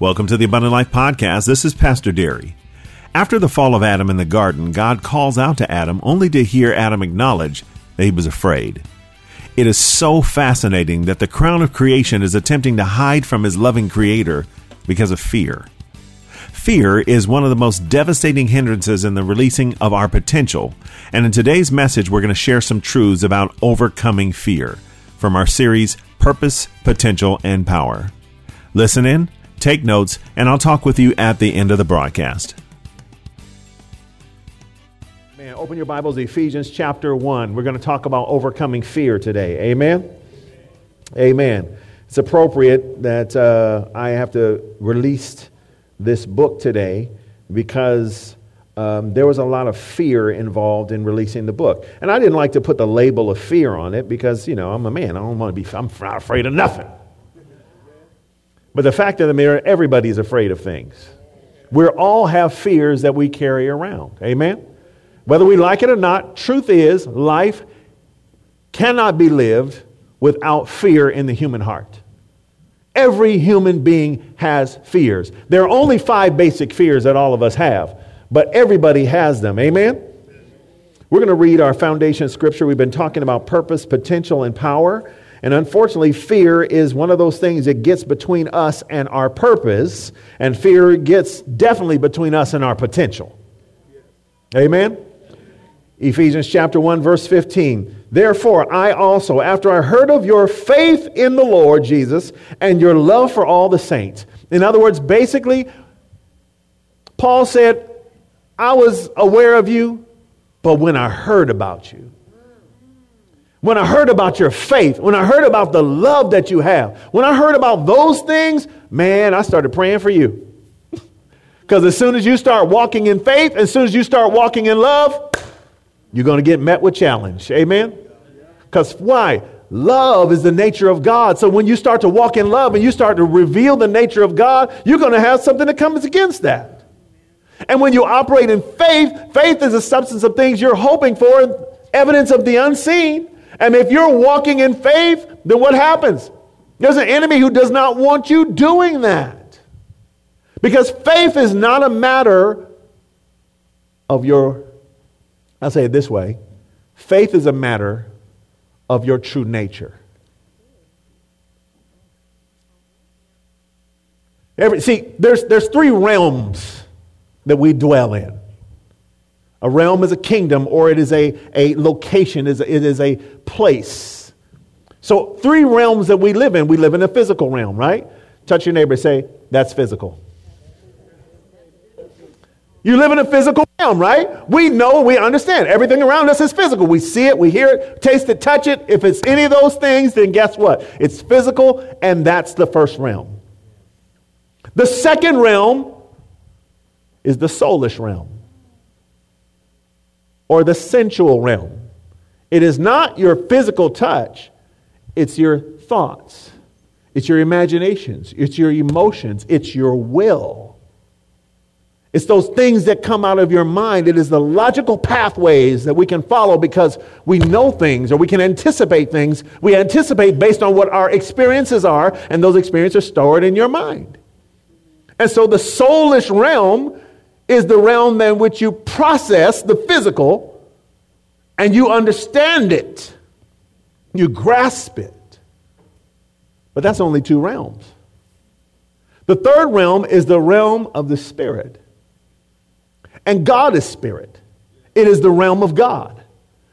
Welcome to the Abundant Life Podcast. This is Pastor Derry. After the fall of Adam in the garden, God calls out to Adam only to hear Adam acknowledge that he was afraid. It is so fascinating that the crown of creation is attempting to hide from his loving creator because of fear. Fear is one of the most devastating hindrances in the releasing of our potential. And in today's message, we're going to share some truths about overcoming fear from our series Purpose, Potential, and Power. Listen in, take notes, and I'll talk with you at the end of the broadcast. Man, open your Bibles Ephesians chapter 1. We're going to talk about overcoming fear today. Amen? Amen. It's appropriate that uh, I have to release this book today because um, there was a lot of fear involved in releasing the book. And I didn't like to put the label of fear on it because, you know, I'm a man. I don't want to be, I'm not afraid of nothing. But the fact of the matter, everybody's afraid of things. We all have fears that we carry around. Amen? Whether we like it or not, truth is, life cannot be lived without fear in the human heart. Every human being has fears. There are only five basic fears that all of us have, but everybody has them. Amen? We're going to read our foundation scripture. We've been talking about purpose, potential, and power. And unfortunately, fear is one of those things that gets between us and our purpose, and fear gets definitely between us and our potential. Amen? Ephesians chapter 1, verse 15. Therefore, I also, after I heard of your faith in the Lord Jesus and your love for all the saints. In other words, basically, Paul said, I was aware of you, but when I heard about you, when I heard about your faith, when I heard about the love that you have, when I heard about those things, man, I started praying for you. Because as soon as you start walking in faith, as soon as you start walking in love, you're going to get met with challenge. Amen? Because why? Love is the nature of God. So when you start to walk in love and you start to reveal the nature of God, you're going to have something that comes against that. And when you operate in faith, faith is a substance of things you're hoping for, evidence of the unseen. And if you're walking in faith, then what happens? There's an enemy who does not want you doing that. Because faith is not a matter of your, I'll say it this way faith is a matter of your true nature. Every, see, there's, there's three realms that we dwell in. A realm is a kingdom or it is a, a location, it is a place. So, three realms that we live in. We live in a physical realm, right? Touch your neighbor say, That's physical. You live in a physical realm, right? We know, we understand. Everything around us is physical. We see it, we hear it, taste it, touch it. If it's any of those things, then guess what? It's physical, and that's the first realm. The second realm is the soulish realm or the sensual realm. It is not your physical touch, it's your thoughts, it's your imaginations, it's your emotions, it's your will. It's those things that come out of your mind. It is the logical pathways that we can follow because we know things or we can anticipate things. We anticipate based on what our experiences are, and those experiences are stored in your mind. And so the soulish realm is the realm in which you process the physical and you understand it, you grasp it. But that's only two realms. The third realm is the realm of the spirit. And God is spirit, it is the realm of God.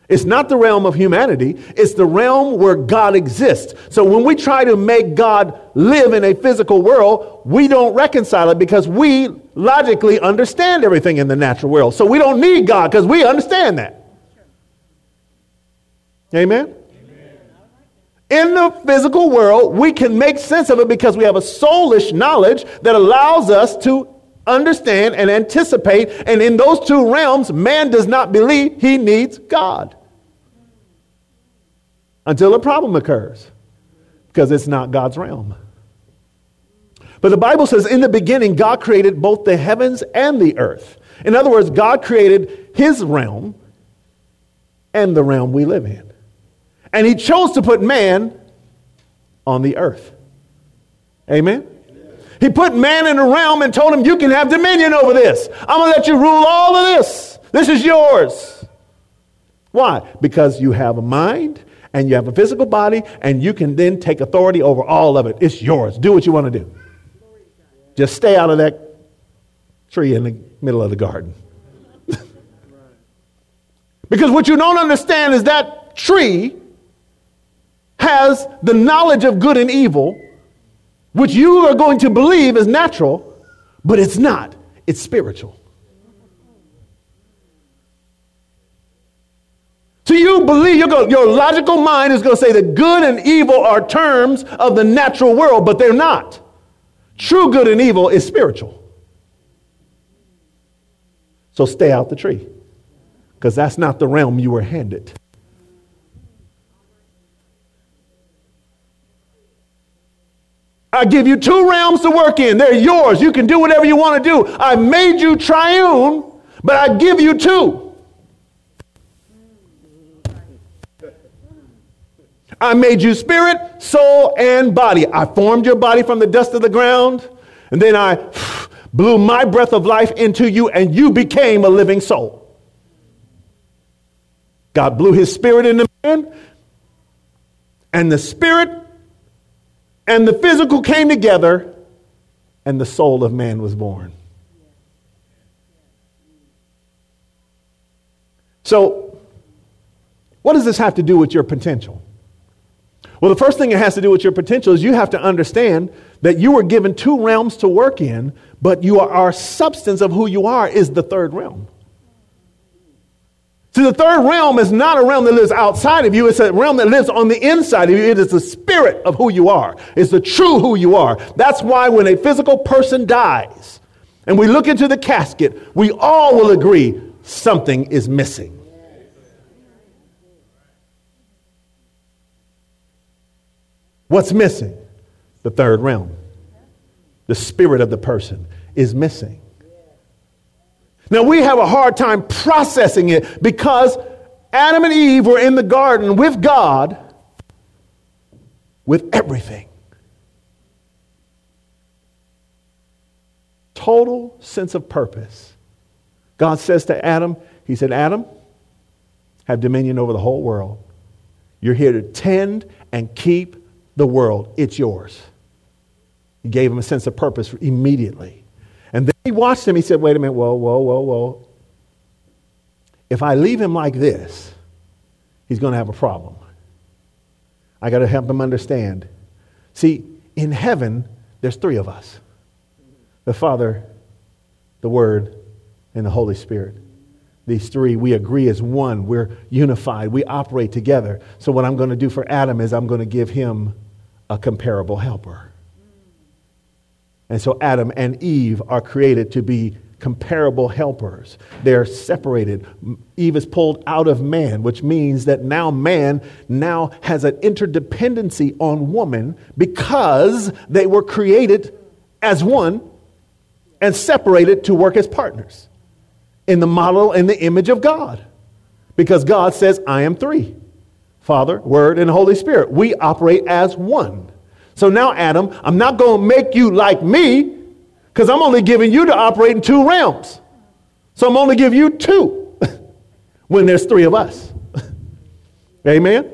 It's not the realm of humanity, it's the realm where God exists. So when we try to make God live in a physical world, we don't reconcile it because we logically understand everything in the natural world. So we don't need God because we understand that. Amen? In the physical world, we can make sense of it because we have a soulish knowledge that allows us to understand and anticipate. And in those two realms, man does not believe he needs God until a problem occurs because it's not God's realm. But the Bible says in the beginning, God created both the heavens and the earth. In other words, God created his realm and the realm we live in. And he chose to put man on the earth. Amen? He put man in a realm and told him, You can have dominion over this. I'm going to let you rule all of this. This is yours. Why? Because you have a mind and you have a physical body, and you can then take authority over all of it. It's yours. Do what you want to do. Just stay out of that tree in the middle of the garden. because what you don't understand is that tree has the knowledge of good and evil, which you are going to believe is natural, but it's not. It's spiritual. So you believe, going, your logical mind is going to say that good and evil are terms of the natural world, but they're not. True good and evil is spiritual. So stay out the tree, because that's not the realm you were handed. I give you two realms to work in. They're yours. You can do whatever you want to do. I made you triune, but I give you two. I made you spirit, soul, and body. I formed your body from the dust of the ground, and then I blew my breath of life into you, and you became a living soul. God blew his spirit into man, and the spirit and the physical came together, and the soul of man was born. So, what does this have to do with your potential? Well, the first thing it has to do with your potential is you have to understand that you were given two realms to work in, but you are, our substance of who you are is the third realm. See, the third realm is not a realm that lives outside of you, it's a realm that lives on the inside of you. It is the spirit of who you are, it's the true who you are. That's why when a physical person dies and we look into the casket, we all will agree something is missing. What's missing? The third realm. The spirit of the person is missing. Now, we have a hard time processing it because Adam and Eve were in the garden with God with everything. Total sense of purpose. God says to Adam, He said, Adam, have dominion over the whole world. You're here to tend and keep the world. It's yours. He gave him a sense of purpose immediately. And then he watched him. He said, Wait a minute, whoa, whoa, whoa, whoa. If I leave him like this, he's going to have a problem. I got to help him understand. See, in heaven, there's three of us the Father, the Word, and the Holy Spirit. These three, we agree as one. We're unified. We operate together. So, what I'm going to do for Adam is I'm going to give him a comparable helper. And so Adam and Eve are created to be comparable helpers. They're separated. Eve is pulled out of man, which means that now man now has an interdependency on woman because they were created as one and separated to work as partners in the model and the image of God. Because God says, I am three. Father, Word, and Holy Spirit. We operate as one. So now, Adam, I'm not going to make you like me because I'm only giving you to operate in two realms. So I'm only giving you two when there's three of us. Amen?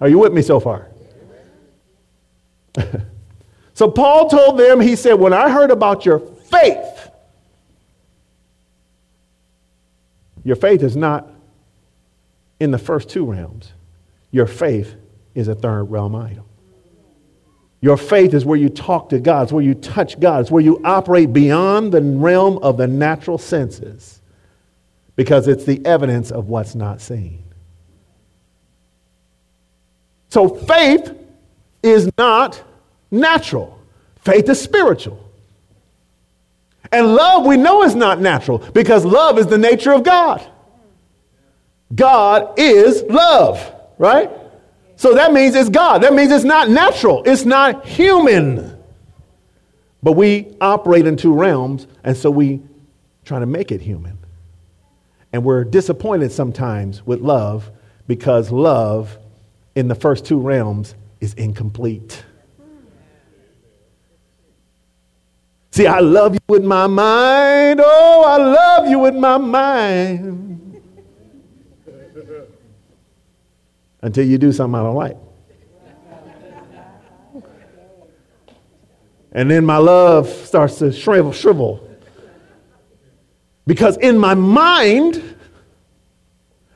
Are you with me so far? so Paul told them, he said, When I heard about your faith, your faith is not in the first two realms. Your faith is a third realm item. Your faith is where you talk to God, it's where you touch God, it's where you operate beyond the realm of the natural senses because it's the evidence of what's not seen. So faith is not natural, faith is spiritual. And love we know is not natural because love is the nature of God. God is love right? So that means it's God. That means it's not natural, it's not human. But we operate in two realms, and so we try to make it human. And we're disappointed sometimes with love because love in the first two realms is incomplete. See, I love you with my mind. Oh, I love you with my mind. Until you do something I don't like. And then my love starts to shrivel, shrivel. Because in my mind,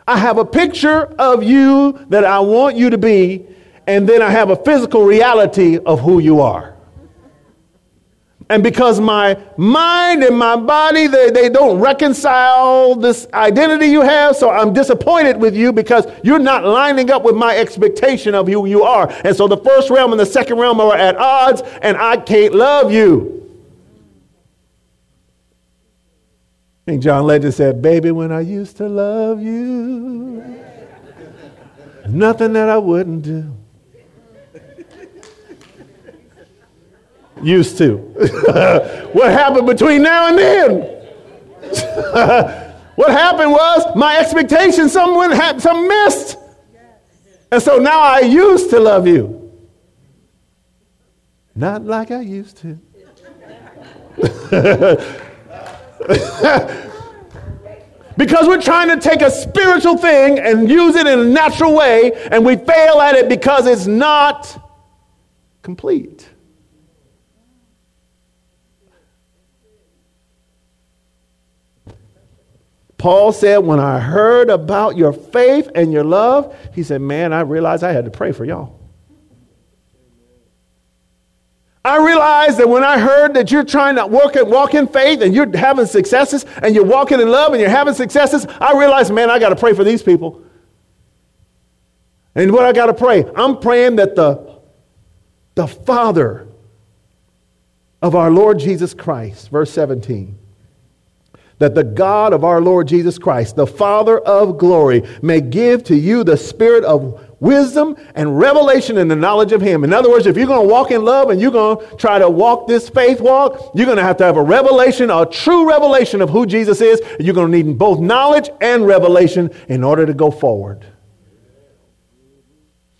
I have a picture of you that I want you to be, and then I have a physical reality of who you are. And because my mind and my body, they, they don't reconcile this identity you have, so I'm disappointed with you because you're not lining up with my expectation of who you are. And so the first realm and the second realm are at odds, and I can't love you. And John Legend said, Baby, when I used to love you, nothing that I wouldn't do. Used to. what happened between now and then? what happened was my expectations, someone had some missed. And so now I used to love you. Not like I used to. because we're trying to take a spiritual thing and use it in a natural way, and we fail at it because it's not complete. Paul said, When I heard about your faith and your love, he said, Man, I realized I had to pray for y'all. I realized that when I heard that you're trying to walk, walk in faith and you're having successes and you're walking in love and you're having successes, I realized, man, I got to pray for these people. And what I got to pray? I'm praying that the, the Father of our Lord Jesus Christ, verse 17, that the God of our Lord Jesus Christ, the Father of glory, may give to you the spirit of wisdom and revelation in the knowledge of Him. In other words, if you're going to walk in love and you're going to try to walk this faith walk, you're going to have to have a revelation, a true revelation of who Jesus is. You're going to need both knowledge and revelation in order to go forward.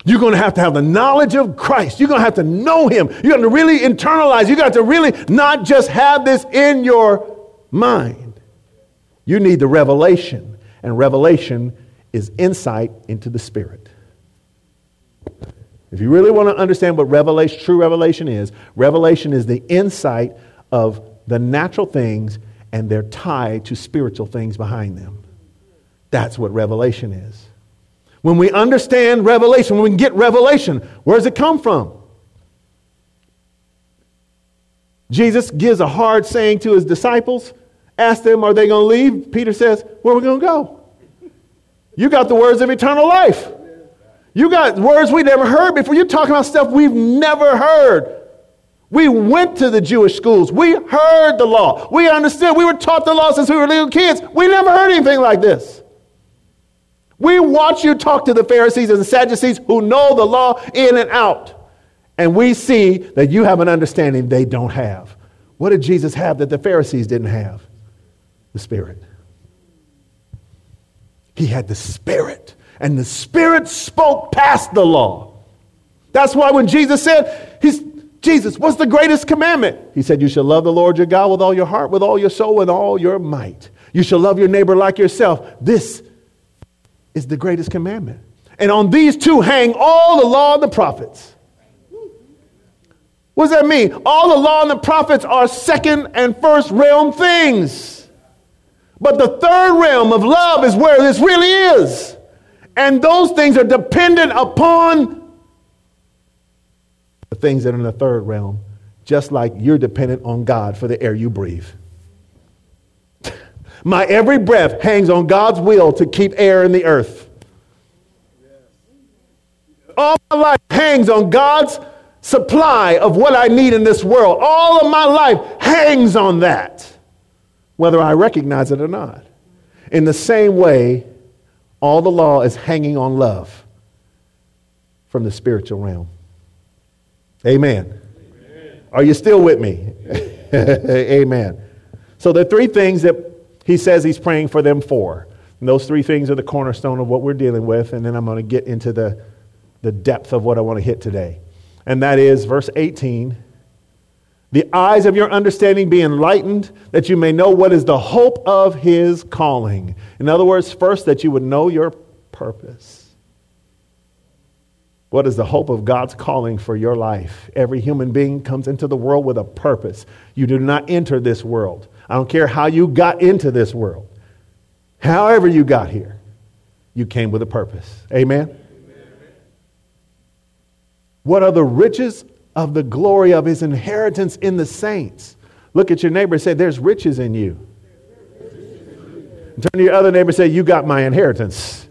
You're going to have to have the knowledge of Christ. You're going to have to know Him. You're going to really internalize. You got to really not just have this in your mind. You need the revelation, and revelation is insight into the Spirit. If you really want to understand what revelation, true revelation is, revelation is the insight of the natural things and they're tied to spiritual things behind them. That's what revelation is. When we understand revelation, when we get revelation, where does it come from? Jesus gives a hard saying to his disciples Ask them, are they going to leave? Peter says, where are we going to go? You got the words of eternal life. You got words we never heard before. You're talking about stuff we've never heard. We went to the Jewish schools. We heard the law. We understood. We were taught the law since we were little kids. We never heard anything like this. We watch you talk to the Pharisees and the Sadducees who know the law in and out. And we see that you have an understanding they don't have. What did Jesus have that the Pharisees didn't have? The Spirit. He had the Spirit, and the Spirit spoke past the law. That's why when Jesus said, He's Jesus, what's the greatest commandment? He said, You shall love the Lord your God with all your heart, with all your soul, with all your might. You shall love your neighbor like yourself. This is the greatest commandment. And on these two hang all the law and the prophets. What does that mean? All the law and the prophets are second and first realm things. But the third realm of love is where this really is. And those things are dependent upon the things that are in the third realm, just like you're dependent on God for the air you breathe. My every breath hangs on God's will to keep air in the earth. All my life hangs on God's supply of what I need in this world. All of my life hangs on that whether I recognize it or not. In the same way, all the law is hanging on love from the spiritual realm. Amen. Amen. Are you still with me? Amen. So the three things that he says he's praying for them for. And those three things are the cornerstone of what we're dealing with. And then I'm going to get into the, the depth of what I want to hit today. And that is verse 18 the eyes of your understanding be enlightened, that you may know what is the hope of his calling. In other words, first, that you would know your purpose. What is the hope of God's calling for your life? Every human being comes into the world with a purpose. You do not enter this world. I don't care how you got into this world. However, you got here, you came with a purpose. Amen? What are the riches of the glory of his inheritance in the saints? Look at your neighbor and say, There's riches in you. Turn to your other neighbor and say, You got my inheritance.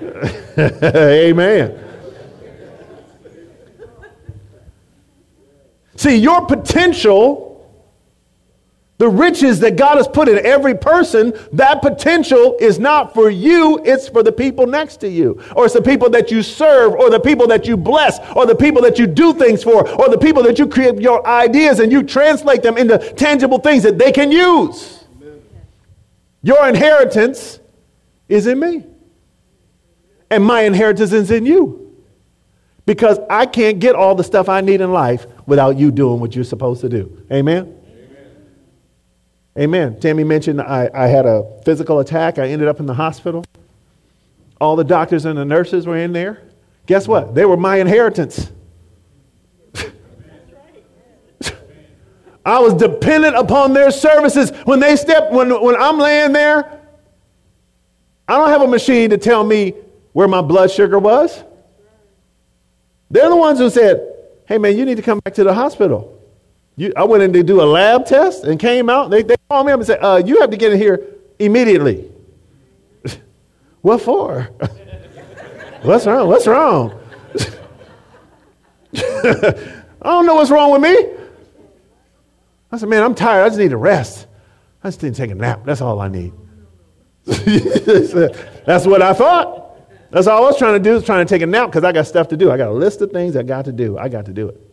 Amen. See, your potential, the riches that God has put in every person, that potential is not for you, it's for the people next to you, or it's the people that you serve, or the people that you bless, or the people that you do things for, or the people that you create your ideas and you translate them into tangible things that they can use. Amen. Your inheritance is in me, and my inheritance is in you. Because I can't get all the stuff I need in life without you doing what you're supposed to do. Amen? Amen. Amen. Tammy mentioned I, I had a physical attack. I ended up in the hospital. All the doctors and the nurses were in there. Guess what? They were my inheritance. I was dependent upon their services. When they step, when, when I'm laying there, I don't have a machine to tell me where my blood sugar was. They're the ones who said, hey, man, you need to come back to the hospital. You, I went in to do a lab test and came out. They, they called me up and said, uh, you have to get in here immediately. what for? what's wrong? What's wrong? I don't know what's wrong with me. I said, man, I'm tired. I just need to rest. I just need to take a nap. That's all I need. That's what I thought. That's all I was trying to do is trying to take a nap because I got stuff to do. I got a list of things I got to do. I got to do it.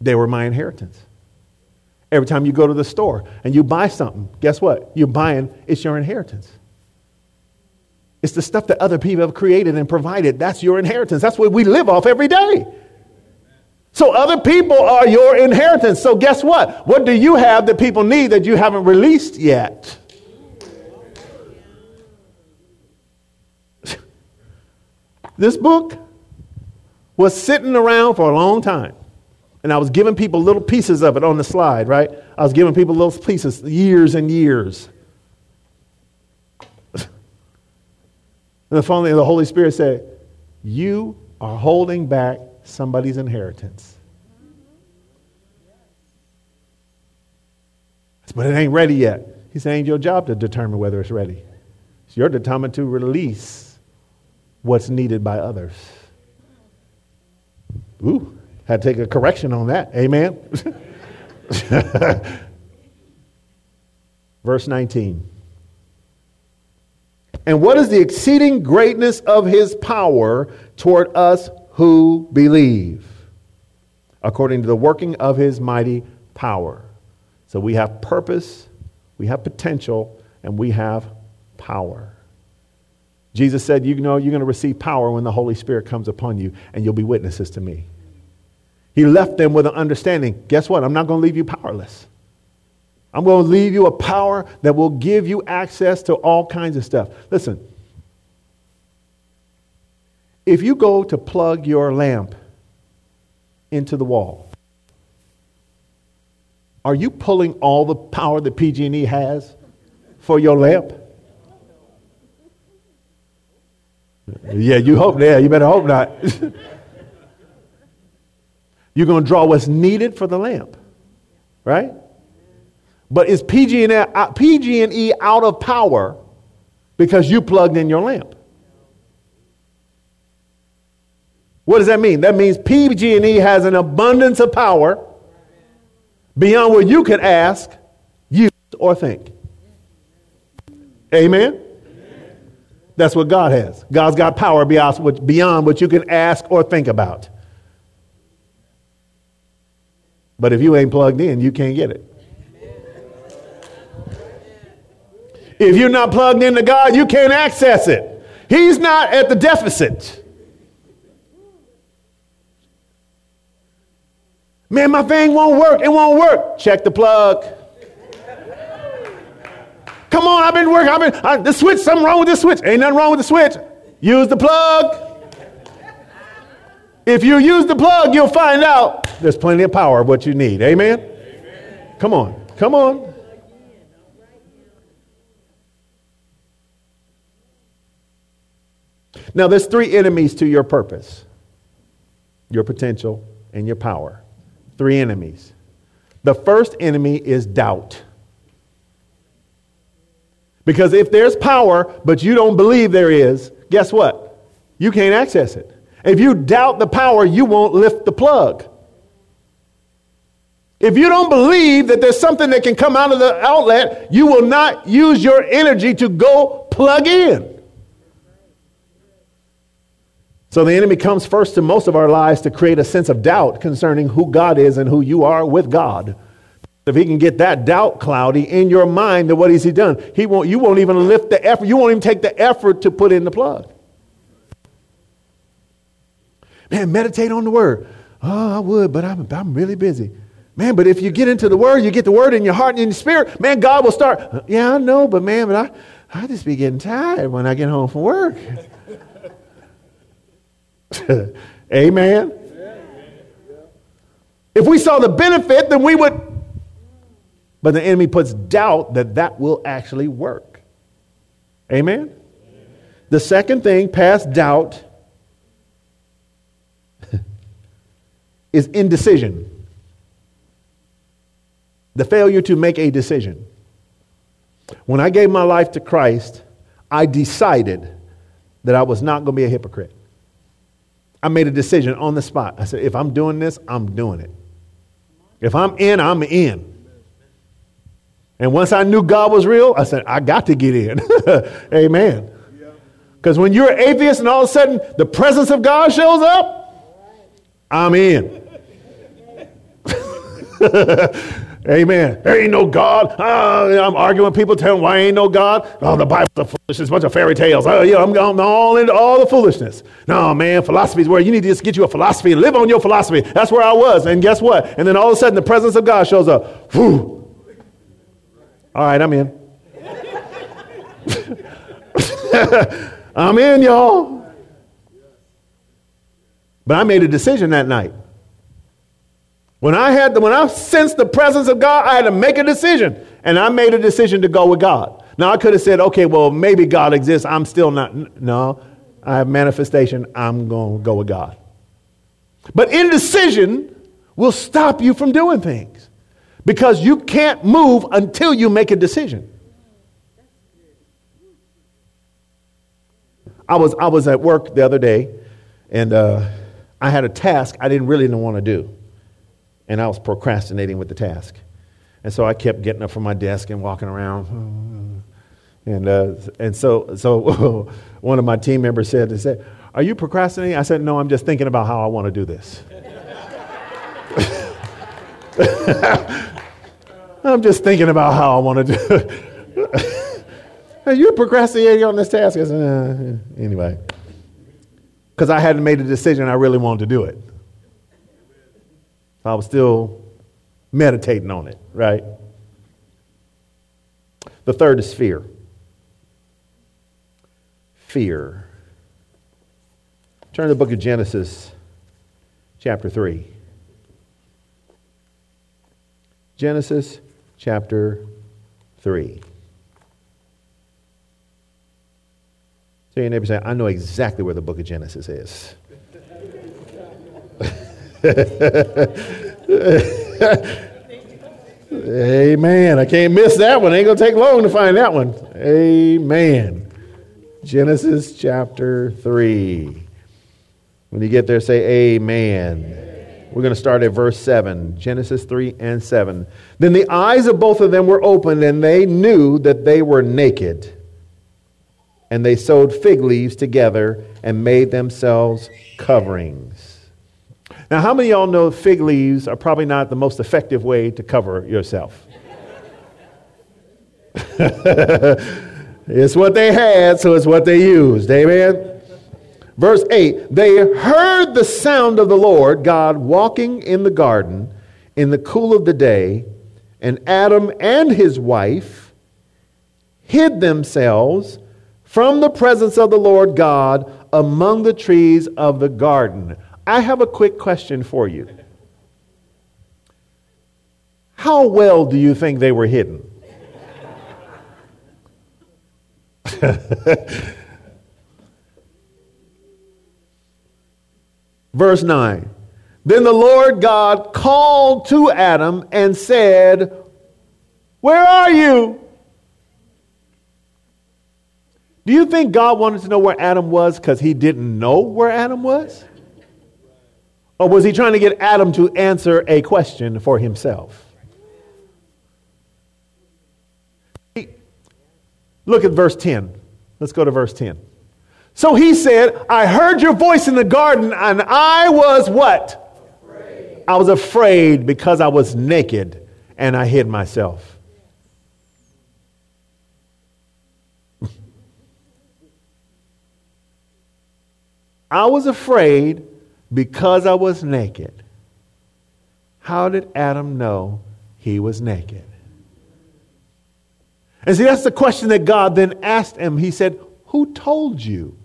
They were my inheritance. Every time you go to the store and you buy something, guess what? You're buying, it's your inheritance. It's the stuff that other people have created and provided. That's your inheritance. That's what we live off every day. So other people are your inheritance. So guess what? What do you have that people need that you haven't released yet? This book was sitting around for a long time. And I was giving people little pieces of it on the slide, right? I was giving people little pieces years and years. and finally, the Holy Spirit said, You are holding back somebody's inheritance. But it ain't ready yet. He said, Ain't your job to determine whether it's ready. It's your determined to release what's needed by others. Ooh, had to take a correction on that. Amen. Verse 19. And what is the exceeding greatness of his power toward us who believe? According to the working of his mighty power. So we have purpose, we have potential, and we have power. Jesus said, You know, you're going to receive power when the Holy Spirit comes upon you, and you'll be witnesses to me. He left them with an understanding guess what? I'm not going to leave you powerless. I'm going to leave you a power that will give you access to all kinds of stuff. Listen, if you go to plug your lamp into the wall, are you pulling all the power that PG&E has for your lamp? Yeah, you hope. Yeah, you better hope not. You're going to draw what's needed for the lamp, right? But is PG&E, uh, out of power because you plugged in your lamp? What does that mean? That means PG&E has an abundance of power beyond what you could ask, use, or think. Amen? That's what God has. God's got power beyond what you can ask or think about. But if you ain't plugged in, you can't get it. If you're not plugged into God, you can't access it. He's not at the deficit. Man, my thing won't work. It won't work. Check the plug. Come on, I've been working. I've been I, the switch. Something wrong with this switch. Ain't nothing wrong with the switch. Use the plug. If you use the plug, you'll find out there's plenty of power of what you need. Amen. Amen. Come on, come on. Now, there's three enemies to your purpose your potential and your power. Three enemies. The first enemy is doubt. Because if there's power, but you don't believe there is, guess what? You can't access it. If you doubt the power, you won't lift the plug. If you don't believe that there's something that can come out of the outlet, you will not use your energy to go plug in. So the enemy comes first to most of our lives to create a sense of doubt concerning who God is and who you are with God. If he can get that doubt cloudy in your mind, then what has he done? He won't, you won't even lift the effort. You won't even take the effort to put in the plug. Man, meditate on the word. Oh, I would, but I'm, I'm really busy. Man, but if you get into the word, you get the word in your heart and in your spirit, man, God will start. Uh, yeah, I know, but man, but I, I just be getting tired when I get home from work. Amen. If we saw the benefit, then we would. But the enemy puts doubt that that will actually work. Amen. The second thing, past doubt, is indecision. The failure to make a decision. When I gave my life to Christ, I decided that I was not going to be a hypocrite. I made a decision on the spot. I said, if I'm doing this, I'm doing it. If I'm in, I'm in. And once I knew God was real, I said, I got to get in. Amen. Because when you're an atheist and all of a sudden the presence of God shows up, I'm in. Amen. There ain't no God. Uh, I'm arguing with people telling why ain't no God. Oh, the Bible's a foolishness, a bunch of fairy tales. Oh, yeah, I'm, I'm all into all the foolishness. No, man, philosophy is where you need to just get you a philosophy and live on your philosophy. That's where I was. And guess what? And then all of a sudden the presence of God shows up. Whew. All right, I'm in. I'm in, y'all. But I made a decision that night. When I had the, when I sensed the presence of God, I had to make a decision. And I made a decision to go with God. Now I could have said, okay, well, maybe God exists. I'm still not. No, I have manifestation. I'm going to go with God. But indecision will stop you from doing things because you can't move until you make a decision. I was, I was at work the other day and uh, I had a task I didn't really want to do and I was procrastinating with the task. And so I kept getting up from my desk and walking around. And, uh, and so, so one of my team members said, they said, Are you procrastinating? I said, No, I'm just thinking about how I want to do this. I'm just thinking about how I want to do it. Are you procrastinating on this task? I said, uh, Anyway. Because I hadn't made a decision, I really wanted to do it. I was still meditating on it, right? The third is fear. Fear. Turn to the book of Genesis, chapter 3. Genesis chapter 3. So your neighbor say, I know exactly where the book of Genesis is. Amen. I can't miss that one. Ain't going to take long to find that one. Amen. Genesis chapter 3. When you get there, say amen. We're going to start at verse 7, Genesis 3 and 7. Then the eyes of both of them were opened, and they knew that they were naked. And they sewed fig leaves together and made themselves coverings. Now, how many of y'all know fig leaves are probably not the most effective way to cover yourself? it's what they had, so it's what they used. Amen. Verse 8 They heard the sound of the Lord God walking in the garden in the cool of the day, and Adam and his wife hid themselves from the presence of the Lord God among the trees of the garden. I have a quick question for you. How well do you think they were hidden? Verse 9. Then the Lord God called to Adam and said, Where are you? Do you think God wanted to know where Adam was because he didn't know where Adam was? Or was he trying to get Adam to answer a question for himself? Look at verse 10. Let's go to verse 10. So he said, I heard your voice in the garden, and I was what? Afraid. I was afraid because I was naked and I hid myself. I was afraid because I was naked. How did Adam know he was naked? And see, that's the question that God then asked him. He said, Who told you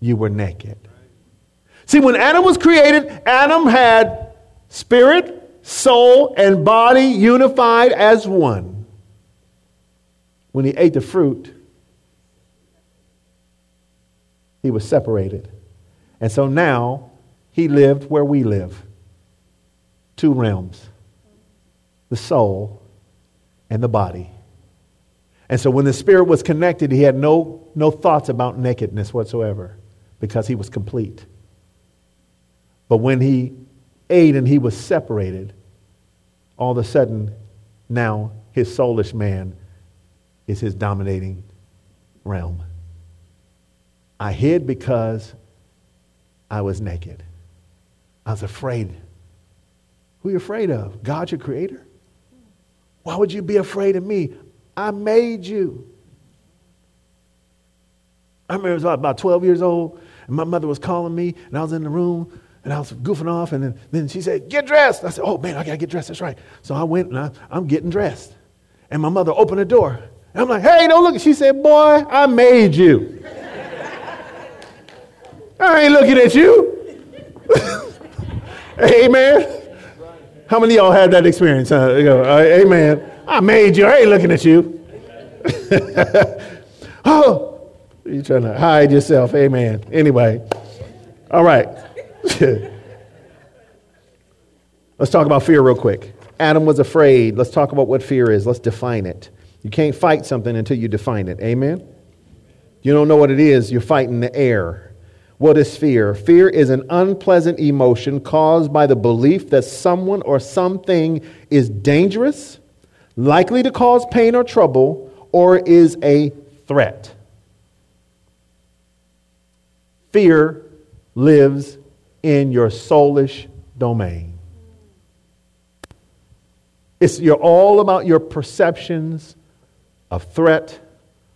you were naked? See, when Adam was created, Adam had spirit, soul, and body unified as one. When he ate the fruit, he was separated. And so now he lived where we live two realms the soul and the body. And so when the spirit was connected, he had no, no thoughts about nakedness whatsoever because he was complete. But when he ate and he was separated, all of a sudden, now his soulish man is his dominating realm. I hid because I was naked. I was afraid. Who are you afraid of? God, your creator? Why would you be afraid of me? I made you. I remember I was about 12 years old, and my mother was calling me, and I was in the room, and I was goofing off, and then, then she said, Get dressed. I said, Oh, man, I got to get dressed. That's right. So I went, and I, I'm getting dressed. And my mother opened the door. And I'm like, Hey, don't look. She said, Boy, I made you. I ain't looking at you. amen. How many y'all had that experience? Huh? Uh, amen. I made you. I ain't looking at you. oh, you trying to hide yourself. Amen. Anyway, all right. Let's talk about fear real quick. Adam was afraid. Let's talk about what fear is. Let's define it. You can't fight something until you define it. Amen? You don't know what it is, you're fighting the air. What is fear? Fear is an unpleasant emotion caused by the belief that someone or something is dangerous, likely to cause pain or trouble, or is a threat. Fear lives in your soulish domain. It's you're all about your perceptions of threat,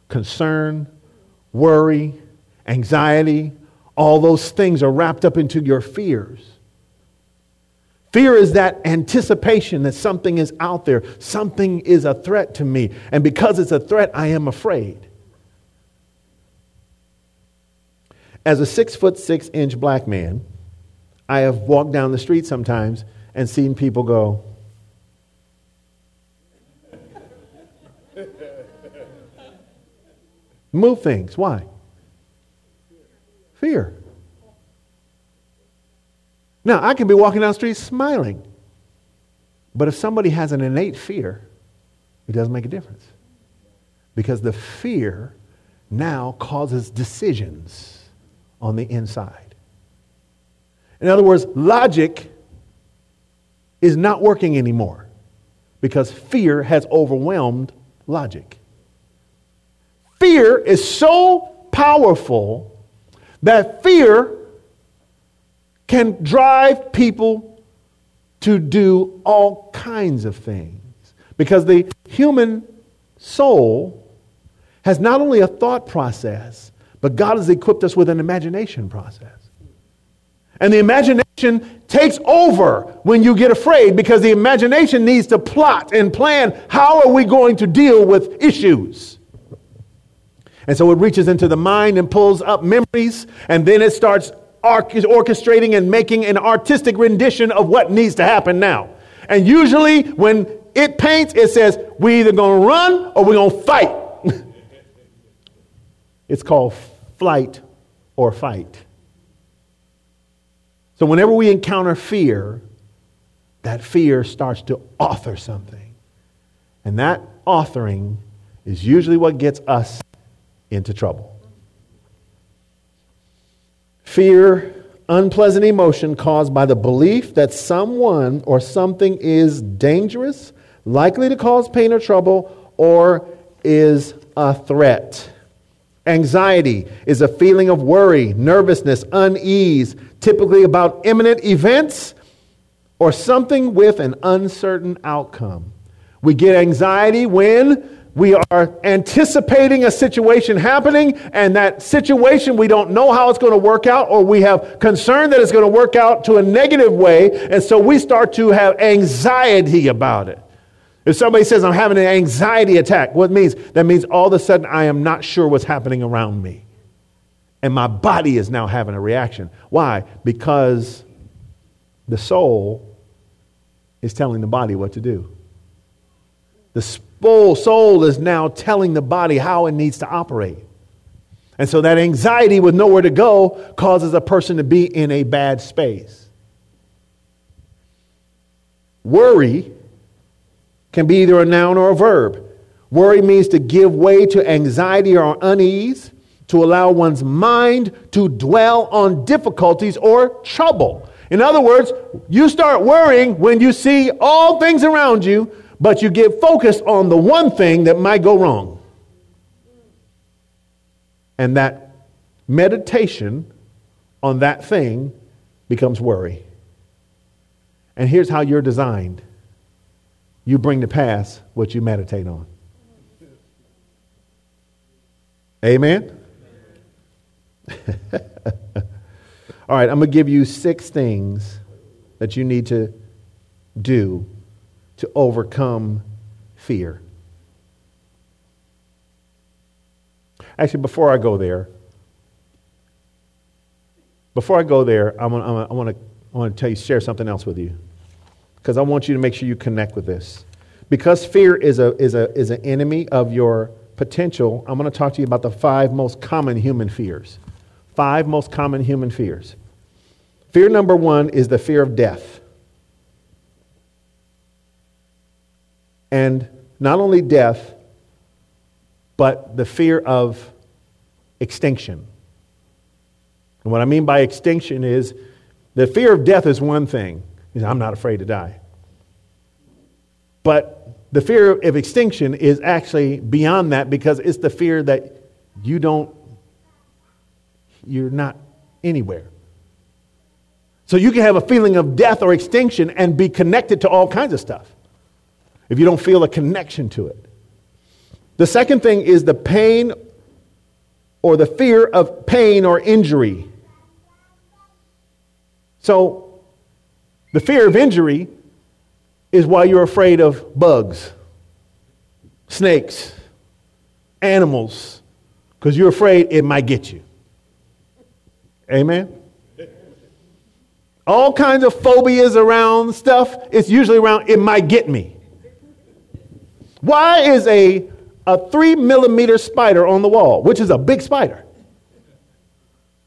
concern, worry, anxiety. All those things are wrapped up into your fears. Fear is that anticipation that something is out there, something is a threat to me. And because it's a threat, I am afraid. As a six foot six inch black man, I have walked down the street sometimes and seen people go, move things. Why? Fear. Now, I can be walking down the street smiling. But if somebody has an innate fear, it doesn't make a difference. Because the fear now causes decisions on the inside. In other words, logic is not working anymore because fear has overwhelmed logic. Fear is so powerful that fear can drive people to do all kinds of things. Because the human soul has not only a thought process, but God has equipped us with an imagination process. And the imagination takes over when you get afraid because the imagination needs to plot and plan how are we going to deal with issues. And so it reaches into the mind and pulls up memories, and then it starts orchestrating and making an artistic rendition of what needs to happen now. And usually, when it paints, it says, we're either to run or we're to fight. it's called flight or fight. So, whenever we encounter fear, that fear starts to author something. And that authoring is usually what gets us into trouble. Fear, unpleasant emotion caused by the belief that someone or something is dangerous, likely to cause pain or trouble, or is a threat. Anxiety is a feeling of worry, nervousness, unease, typically about imminent events or something with an uncertain outcome. We get anxiety when we are anticipating a situation happening, and that situation we don't know how it's going to work out, or we have concern that it's going to work out to a negative way, and so we start to have anxiety about it. If somebody says, I'm having an anxiety attack, what means? That means all of a sudden I am not sure what's happening around me. And my body is now having a reaction. Why? Because the soul is telling the body what to do. The soul, soul is now telling the body how it needs to operate. And so that anxiety with nowhere to go causes a person to be in a bad space. Worry can be either a noun or a verb. Worry means to give way to anxiety or unease, to allow one's mind to dwell on difficulties or trouble. In other words, you start worrying when you see all things around you, but you get focused on the one thing that might go wrong. And that meditation on that thing becomes worry. And here's how you're designed you bring to pass what you meditate on. Amen? All right, I'm going to give you six things that you need to do to overcome fear. Actually, before I go there, before I go there, I want, I want, to, I want to tell you, share something else with you because I want you to make sure you connect with this. Because fear is, a, is, a, is an enemy of your potential, I'm going to talk to you about the five most common human fears. Five most common human fears. Fear number one is the fear of death. And not only death, but the fear of extinction. And what I mean by extinction is the fear of death is one thing. I'm not afraid to die. But the fear of extinction is actually beyond that because it's the fear that you don't, you're not anywhere. So you can have a feeling of death or extinction and be connected to all kinds of stuff if you don't feel a connection to it. The second thing is the pain or the fear of pain or injury. So the fear of injury is why you're afraid of bugs, snakes, animals, because you're afraid it might get you. Amen? All kinds of phobias around stuff, it's usually around it might get me. Why is a, a three millimeter spider on the wall, which is a big spider?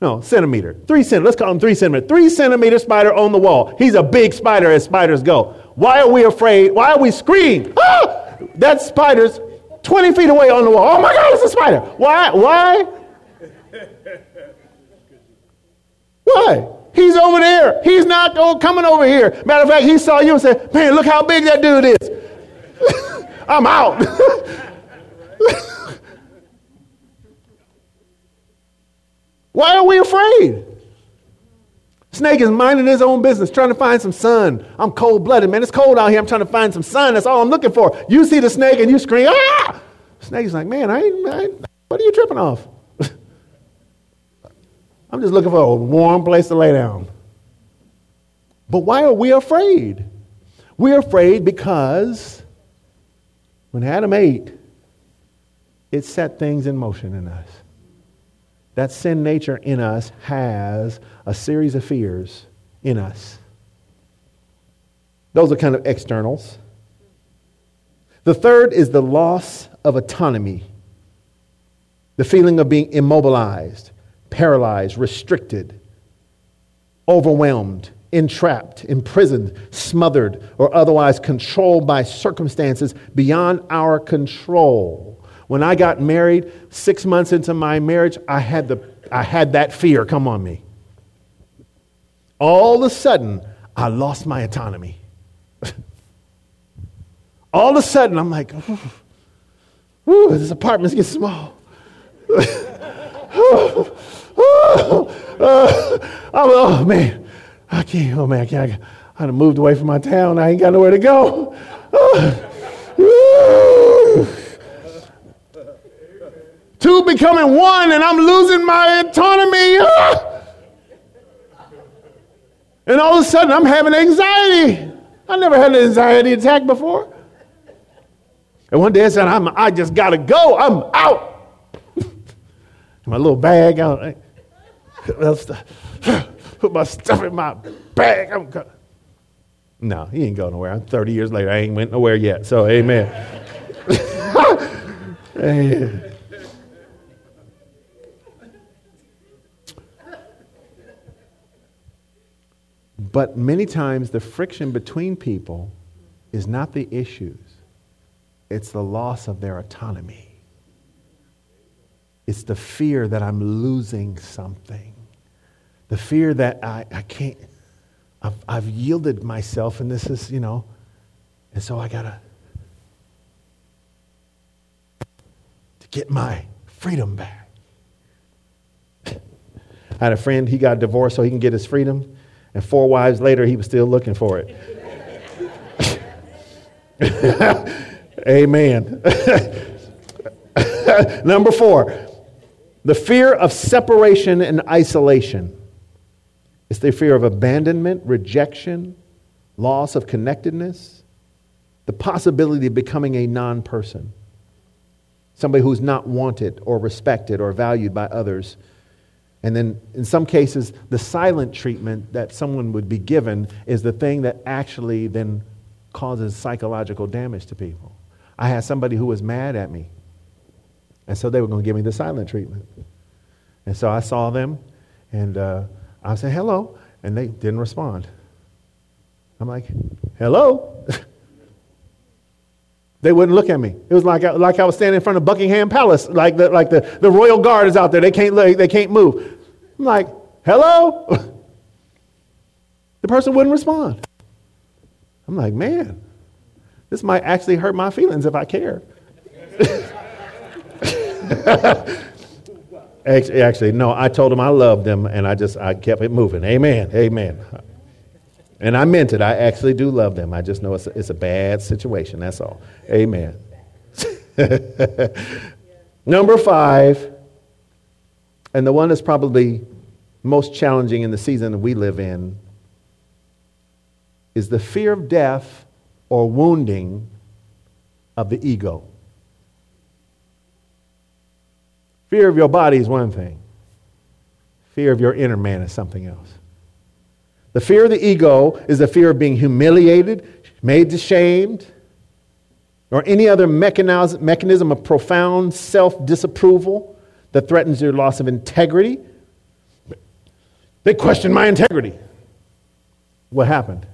No, centimeter. Three centimeter. Let's call him three centimeter. Three centimeter spider on the wall. He's a big spider as spiders go. Why are we afraid? Why are we screaming? Ah! That spider's 20 feet away on the wall. Oh my God, it's a spider. Why? Why? Why? He's over there. He's not coming over here. Matter of fact, he saw you and said, Man, look how big that dude is. I'm out. Why are we afraid? Snake is minding his own business, trying to find some sun. I'm cold blooded, man. It's cold out here. I'm trying to find some sun. That's all I'm looking for. You see the snake and you scream, ah! Snake's like, man, I ain't, I what are you tripping off? I'm just looking for a warm place to lay down. But why are we afraid? We're afraid because when Adam ate, it set things in motion in us. That sin nature in us has a series of fears in us. Those are kind of externals. The third is the loss of autonomy, the feeling of being immobilized, paralyzed, restricted, overwhelmed, entrapped, imprisoned, smothered, or otherwise controlled by circumstances beyond our control. When I got married, six months into my marriage, I had, the, I had that fear come on me. All of a sudden, I lost my autonomy. All of a sudden, I'm like, ooh, this apartment's getting small. oh, oh, oh, oh, man, I can't, oh man, I can't. I done moved away from my town. I ain't got nowhere to go. Two becoming one, and I'm losing my autonomy. And all of a sudden, I'm having anxiety. I never had an anxiety attack before. And one day I said, I'm, I just got to go. I'm out. my little bag out. Put my stuff in my bag. I'm go- no, he ain't going nowhere. I'm 30 years later. I ain't went nowhere yet. So, amen. amen. But many times the friction between people is not the issues, it's the loss of their autonomy. It's the fear that I'm losing something. The fear that I, I can't, I've, I've yielded myself, and this is, you know, and so I gotta to get my freedom back. I had a friend, he got divorced so he can get his freedom. And four wives later, he was still looking for it. Amen. Number four, the fear of separation and isolation. It's the fear of abandonment, rejection, loss of connectedness, the possibility of becoming a non person, somebody who's not wanted or respected or valued by others and then, in some cases, the silent treatment that someone would be given is the thing that actually then causes psychological damage to people. I had somebody who was mad at me, and so they were going to give me the silent treatment. And so I saw them, and uh, I said, hello, and they didn't respond. I'm like, hello? they wouldn't look at me. It was like like I was standing in front of Buckingham Palace, like the, like the, the royal guard is out there. They can't, they can't move. I'm like, hello? the person wouldn't respond. I'm like, man, this might actually hurt my feelings if I care. actually, no, I told them I loved them and I just, I kept it moving. Amen, amen. And I meant it. I actually do love them. I just know it's a, it's a bad situation. That's all. Amen. Number five, and the one that's probably most challenging in the season that we live in is the fear of death or wounding of the ego. Fear of your body is one thing, fear of your inner man is something else. The fear of the ego is the fear of being humiliated, made ashamed, or any other mechanism of profound self disapproval that threatens your loss of integrity. They question my integrity. What happened?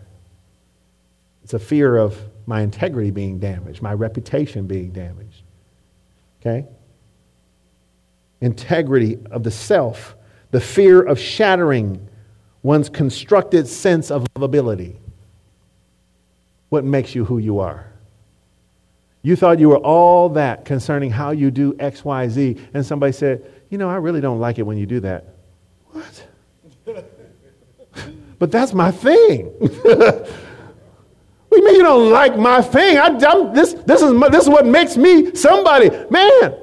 It's a fear of my integrity being damaged, my reputation being damaged. Okay? Integrity of the self, the fear of shattering one's constructed sense of lovability. What makes you who you are? You thought you were all that concerning how you do X, Y, Z, and somebody said, You know, I really don't like it when you do that. What? but that's my thing. what do you mean you don't like my thing? I, this, this, is my, this is what makes me somebody. Man,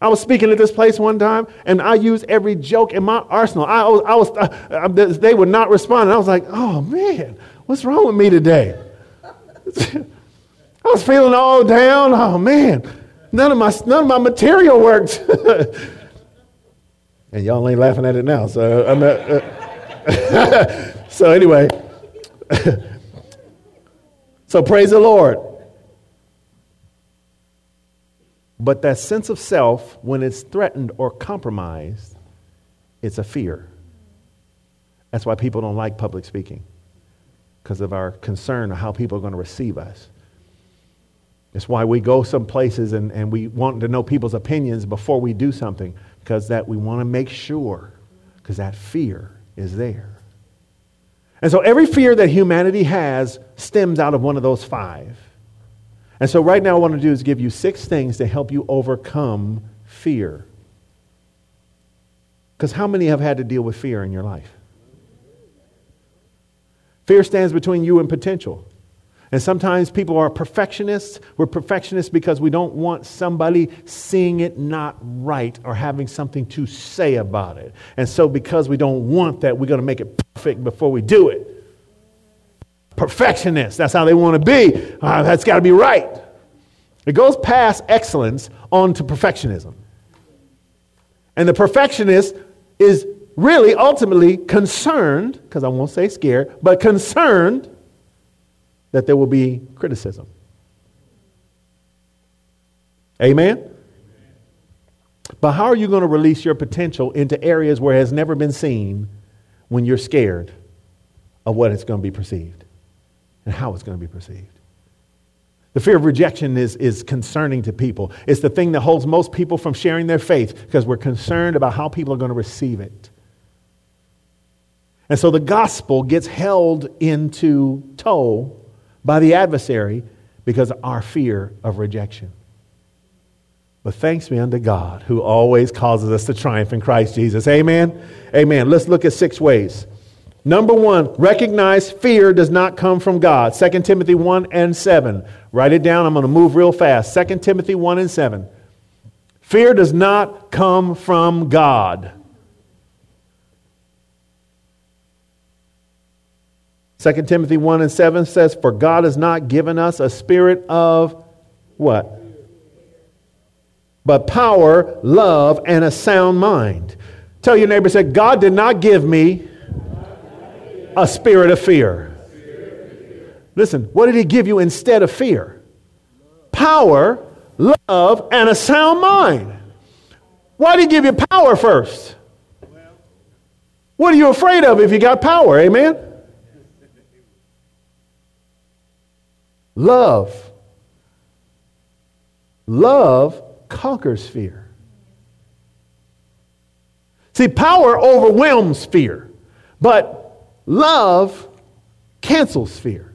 I was speaking at this place one time, and I used every joke in my arsenal. I, was, I was uh, they would not respond. And I was like, oh man, what's wrong with me today? I was feeling all down. Oh man, none of my none of my material worked. and y'all ain't laughing at it now. So I'm not, uh, so anyway. so praise the Lord. But that sense of self, when it's threatened or compromised, it's a fear. That's why people don't like public speaking, because of our concern of how people are going to receive us. It's why we go some places and, and we want to know people's opinions before we do something, because that we want to make sure, because that fear is there. And so every fear that humanity has stems out of one of those five. And so, right now, I want to do is give you six things to help you overcome fear. Because how many have had to deal with fear in your life? Fear stands between you and potential. And sometimes people are perfectionists. We're perfectionists because we don't want somebody seeing it not right or having something to say about it. And so, because we don't want that, we're going to make it perfect before we do it perfectionists. That's how they want to be. Uh, that's got to be right. It goes past excellence onto perfectionism. And the perfectionist is really ultimately concerned, because I won't say scared, but concerned that there will be criticism. Amen? But how are you going to release your potential into areas where it has never been seen when you're scared of what it's going to be perceived? And how it's going to be perceived. The fear of rejection is, is concerning to people. It's the thing that holds most people from sharing their faith because we're concerned about how people are going to receive it. And so the gospel gets held into tow by the adversary because of our fear of rejection. But thanks be unto God who always causes us to triumph in Christ Jesus. Amen. Amen. Let's look at six ways Number one, recognize fear does not come from God. 2 Timothy 1 and 7. Write it down. I'm going to move real fast. 2 Timothy 1 and 7. Fear does not come from God. 2 Timothy 1 and 7 says, For God has not given us a spirit of what? But power, love, and a sound mind. Tell your neighbor, say, God did not give me a spirit of fear. Listen, what did he give you instead of fear? Power, love, and a sound mind. Why did he give you power first? What are you afraid of if you got power? Amen? Love. Love conquers fear. See, power overwhelms fear, but Love cancels fear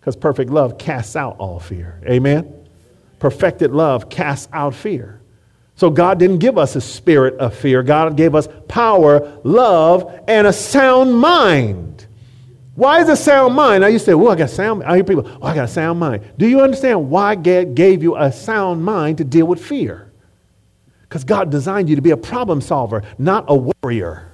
because perfect love casts out all fear. Amen? Perfected love casts out fear. So God didn't give us a spirit of fear. God gave us power, love, and a sound mind. Why is a sound mind? Now you say, well, I got sound. Mind. I hear people, oh, I got a sound mind. Do you understand why God gave you a sound mind to deal with fear? Because God designed you to be a problem solver, not a warrior.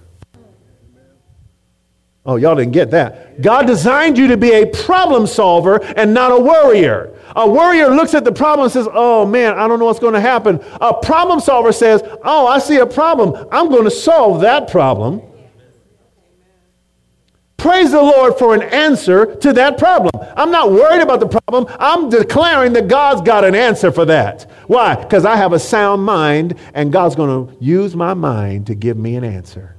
Oh, y'all didn't get that. God designed you to be a problem solver and not a worrier. A worrier looks at the problem and says, Oh man, I don't know what's going to happen. A problem solver says, Oh, I see a problem. I'm going to solve that problem. Praise the Lord for an answer to that problem. I'm not worried about the problem. I'm declaring that God's got an answer for that. Why? Because I have a sound mind and God's going to use my mind to give me an answer.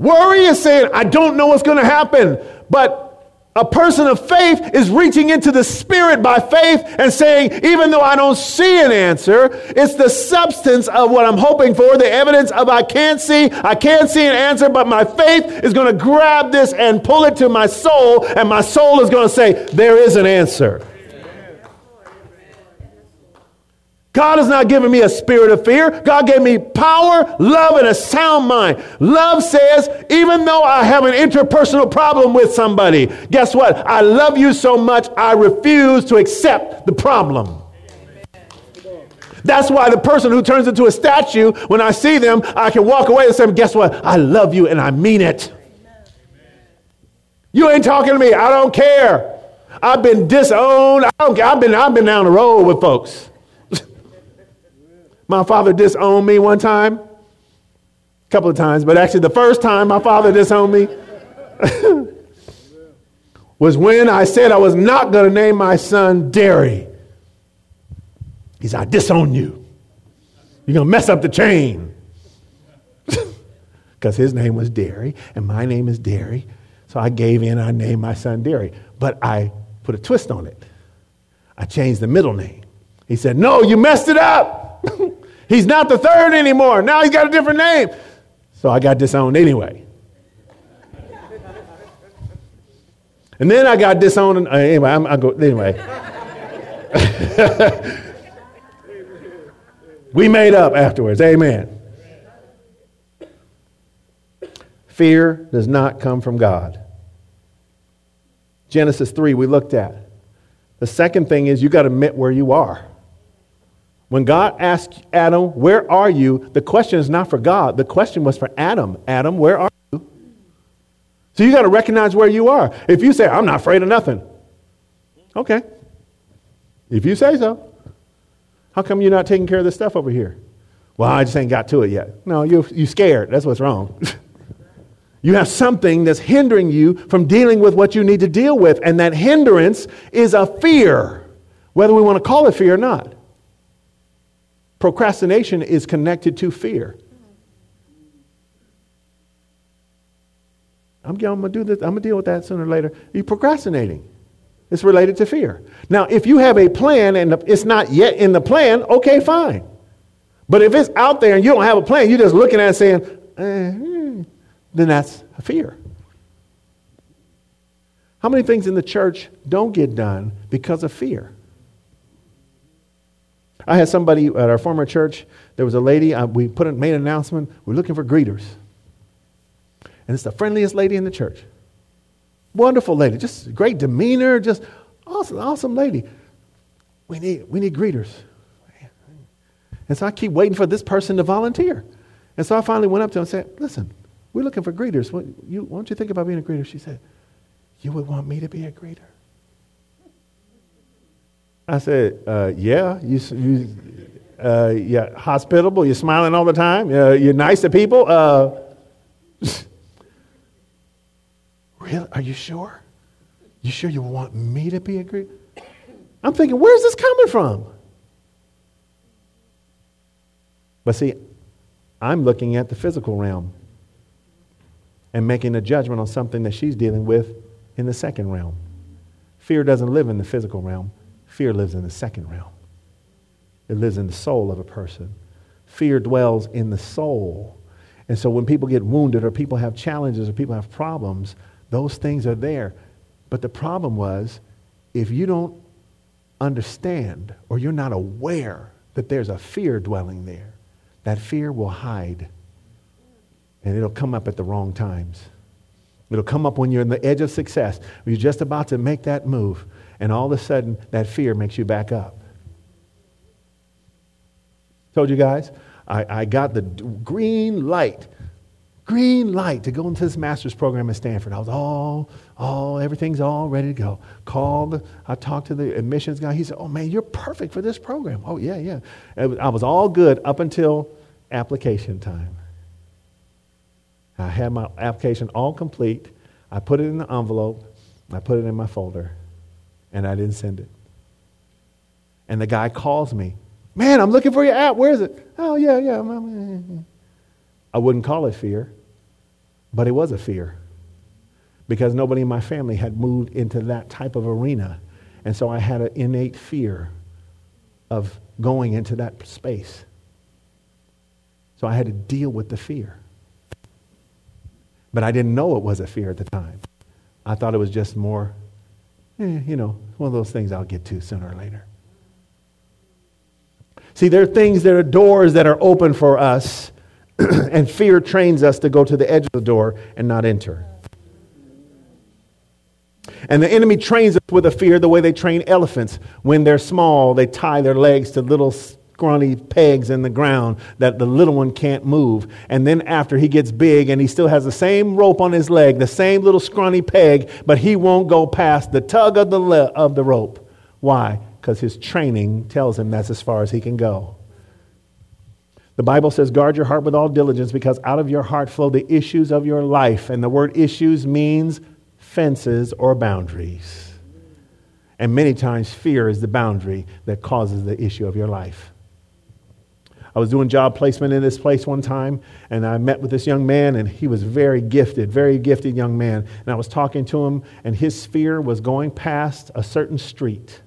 Worry is saying, I don't know what's going to happen. But a person of faith is reaching into the spirit by faith and saying, even though I don't see an answer, it's the substance of what I'm hoping for, the evidence of I can't see, I can't see an answer, but my faith is going to grab this and pull it to my soul, and my soul is going to say, there is an answer. God has not given me a spirit of fear. God gave me power, love, and a sound mind. Love says, even though I have an interpersonal problem with somebody, guess what? I love you so much, I refuse to accept the problem. That's why the person who turns into a statue, when I see them, I can walk away and say, Guess what? I love you and I mean it. You ain't talking to me. I don't care. I've been disowned. I don't. I've been, I've been down the road with folks. My father disowned me one time, a couple of times, but actually the first time my father disowned me was when I said I was not going to name my son Derry. He said, I disown you. You're going to mess up the chain. Because his name was Derry and my name is Derry. So I gave in, I named my son Derry. But I put a twist on it. I changed the middle name. He said, No, you messed it up. he's not the third anymore. Now he's got a different name. So I got disowned anyway. and then I got disowned. Uh, anyway, I'm, I go, anyway. we made up afterwards. Amen. Fear does not come from God. Genesis 3, we looked at. The second thing is you got to admit where you are. When God asked Adam, Where are you? the question is not for God. The question was for Adam. Adam, where are you? So you got to recognize where you are. If you say, I'm not afraid of nothing, okay. If you say so, how come you're not taking care of this stuff over here? Well, I just ain't got to it yet. No, you're, you're scared. That's what's wrong. You have something that's hindering you from dealing with what you need to deal with, and that hindrance is a fear, whether we want to call it fear or not. Procrastination is connected to fear. I'm, I'm going to do this. I'm going to deal with that sooner or later. You're procrastinating. It's related to fear. Now, if you have a plan and it's not yet in the plan, okay, fine. But if it's out there and you don't have a plan, you're just looking at it saying, eh, hmm, then that's a fear. How many things in the church don't get done because of fear? I had somebody at our former church, there was a lady, uh, we put a, made an announcement, we're looking for greeters. And it's the friendliest lady in the church. Wonderful lady, just great demeanor, just awesome, awesome lady. We need, we need greeters. And so I keep waiting for this person to volunteer. And so I finally went up to him and said, Listen, we're looking for greeters. Why don't you think about being a greeter? She said, You would want me to be a greeter? I said, uh, Yeah. You, you, uh, you're hospitable. You're smiling all the time. Uh, you're nice to people. Uh, really? Are you sure? You sure you want me to be a greeter? I'm thinking, where's this coming from? But see, I'm looking at the physical realm and making a judgment on something that she's dealing with in the second realm. Fear doesn't live in the physical realm, fear lives in the second realm. It lives in the soul of a person. Fear dwells in the soul. And so when people get wounded or people have challenges or people have problems, those things are there. But the problem was if you don't understand or you're not aware that there's a fear dwelling there, that fear will hide and it'll come up at the wrong times. It'll come up when you're on the edge of success. when You're just about to make that move, and all of a sudden, that fear makes you back up. Told you guys, I, I got the green light, green light to go into this master's program at Stanford. I was all, all, everything's all ready to go. Called, I talked to the admissions guy. He said, Oh man, you're perfect for this program. Oh, yeah, yeah. I was all good up until application time. I had my application all complete. I put it in the envelope. I put it in my folder. And I didn't send it. And the guy calls me. Man, I'm looking for your app. Where is it? Oh, yeah, yeah. I wouldn't call it fear, but it was a fear because nobody in my family had moved into that type of arena. And so I had an innate fear of going into that space. So I had to deal with the fear. But I didn't know it was a fear at the time. I thought it was just more, eh, you know, one of those things I'll get to sooner or later. See, there are things, there are doors that are open for us, and fear trains us to go to the edge of the door and not enter. And the enemy trains us with a fear the way they train elephants. When they're small, they tie their legs to little scrawny pegs in the ground that the little one can't move. And then after he gets big and he still has the same rope on his leg, the same little scrawny peg, but he won't go past the tug of the, le- of the rope. Why? Because his training tells him that's as far as he can go. The Bible says, guard your heart with all diligence because out of your heart flow the issues of your life. And the word issues means fences or boundaries. And many times, fear is the boundary that causes the issue of your life. I was doing job placement in this place one time, and I met with this young man, and he was very gifted, very gifted young man. And I was talking to him, and his fear was going past a certain street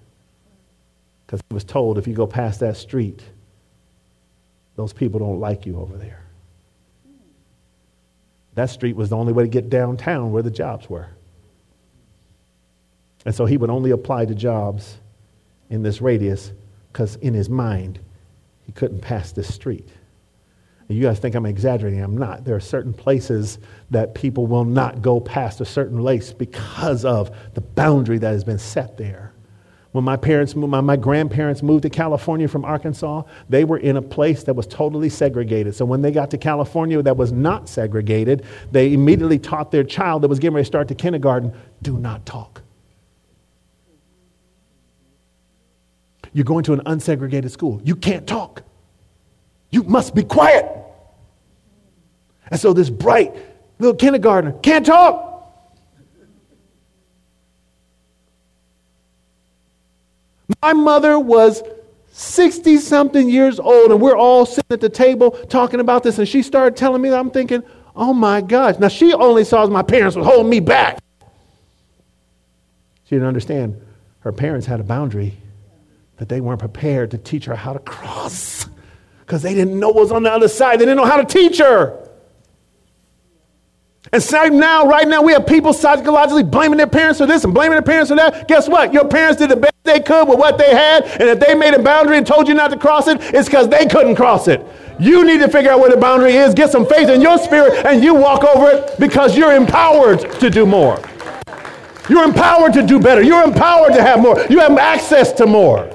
because he was told if you go past that street, those people don't like you over there. That street was the only way to get downtown where the jobs were. And so he would only apply to jobs in this radius because in his mind, he couldn't pass this street. And you guys think I'm exaggerating. I'm not. There are certain places that people will not go past a certain place because of the boundary that has been set there. When my parents, my, my grandparents moved to California from Arkansas, they were in a place that was totally segregated. So when they got to California that was not segregated, they immediately taught their child that was getting ready to start to kindergarten, do not talk. You're going to an unsegregated school. You can't talk. You must be quiet. And so this bright little kindergartner can't talk. My mother was 60 something years old, and we're all sitting at the table talking about this, and she started telling me that I'm thinking, oh my gosh. Now, she only saw my parents were holding me back. She didn't understand her parents had a boundary that they weren't prepared to teach her how to cross because they didn't know what was on the other side. They didn't know how to teach her. And so now, right now, we have people psychologically blaming their parents for this and blaming their parents for that. Guess what? Your parents did the best they could with what they had. And if they made a boundary and told you not to cross it, it's because they couldn't cross it. You need to figure out where the boundary is, get some faith in your spirit, and you walk over it because you're empowered to do more. You're empowered to do better. You're empowered to have more. You have access to more.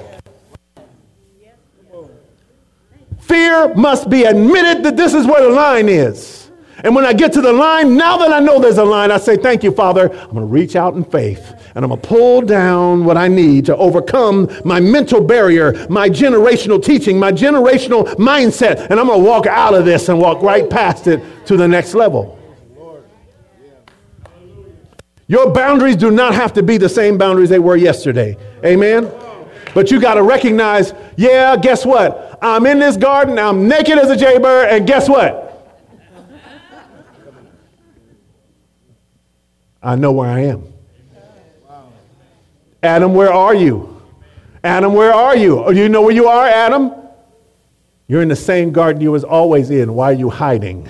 Fear must be admitted that this is where the line is. And when I get to the line, now that I know there's a line, I say, Thank you, Father. I'm going to reach out in faith and I'm going to pull down what I need to overcome my mental barrier, my generational teaching, my generational mindset. And I'm going to walk out of this and walk right past it to the next level. Your boundaries do not have to be the same boundaries they were yesterday. Amen? But you got to recognize, yeah, guess what? I'm in this garden, I'm naked as a jaybird, and guess what? I know where I am. Adam, where are you? Adam, where are you? Oh, you know where you are, Adam? You're in the same garden you was always in. Why are you hiding?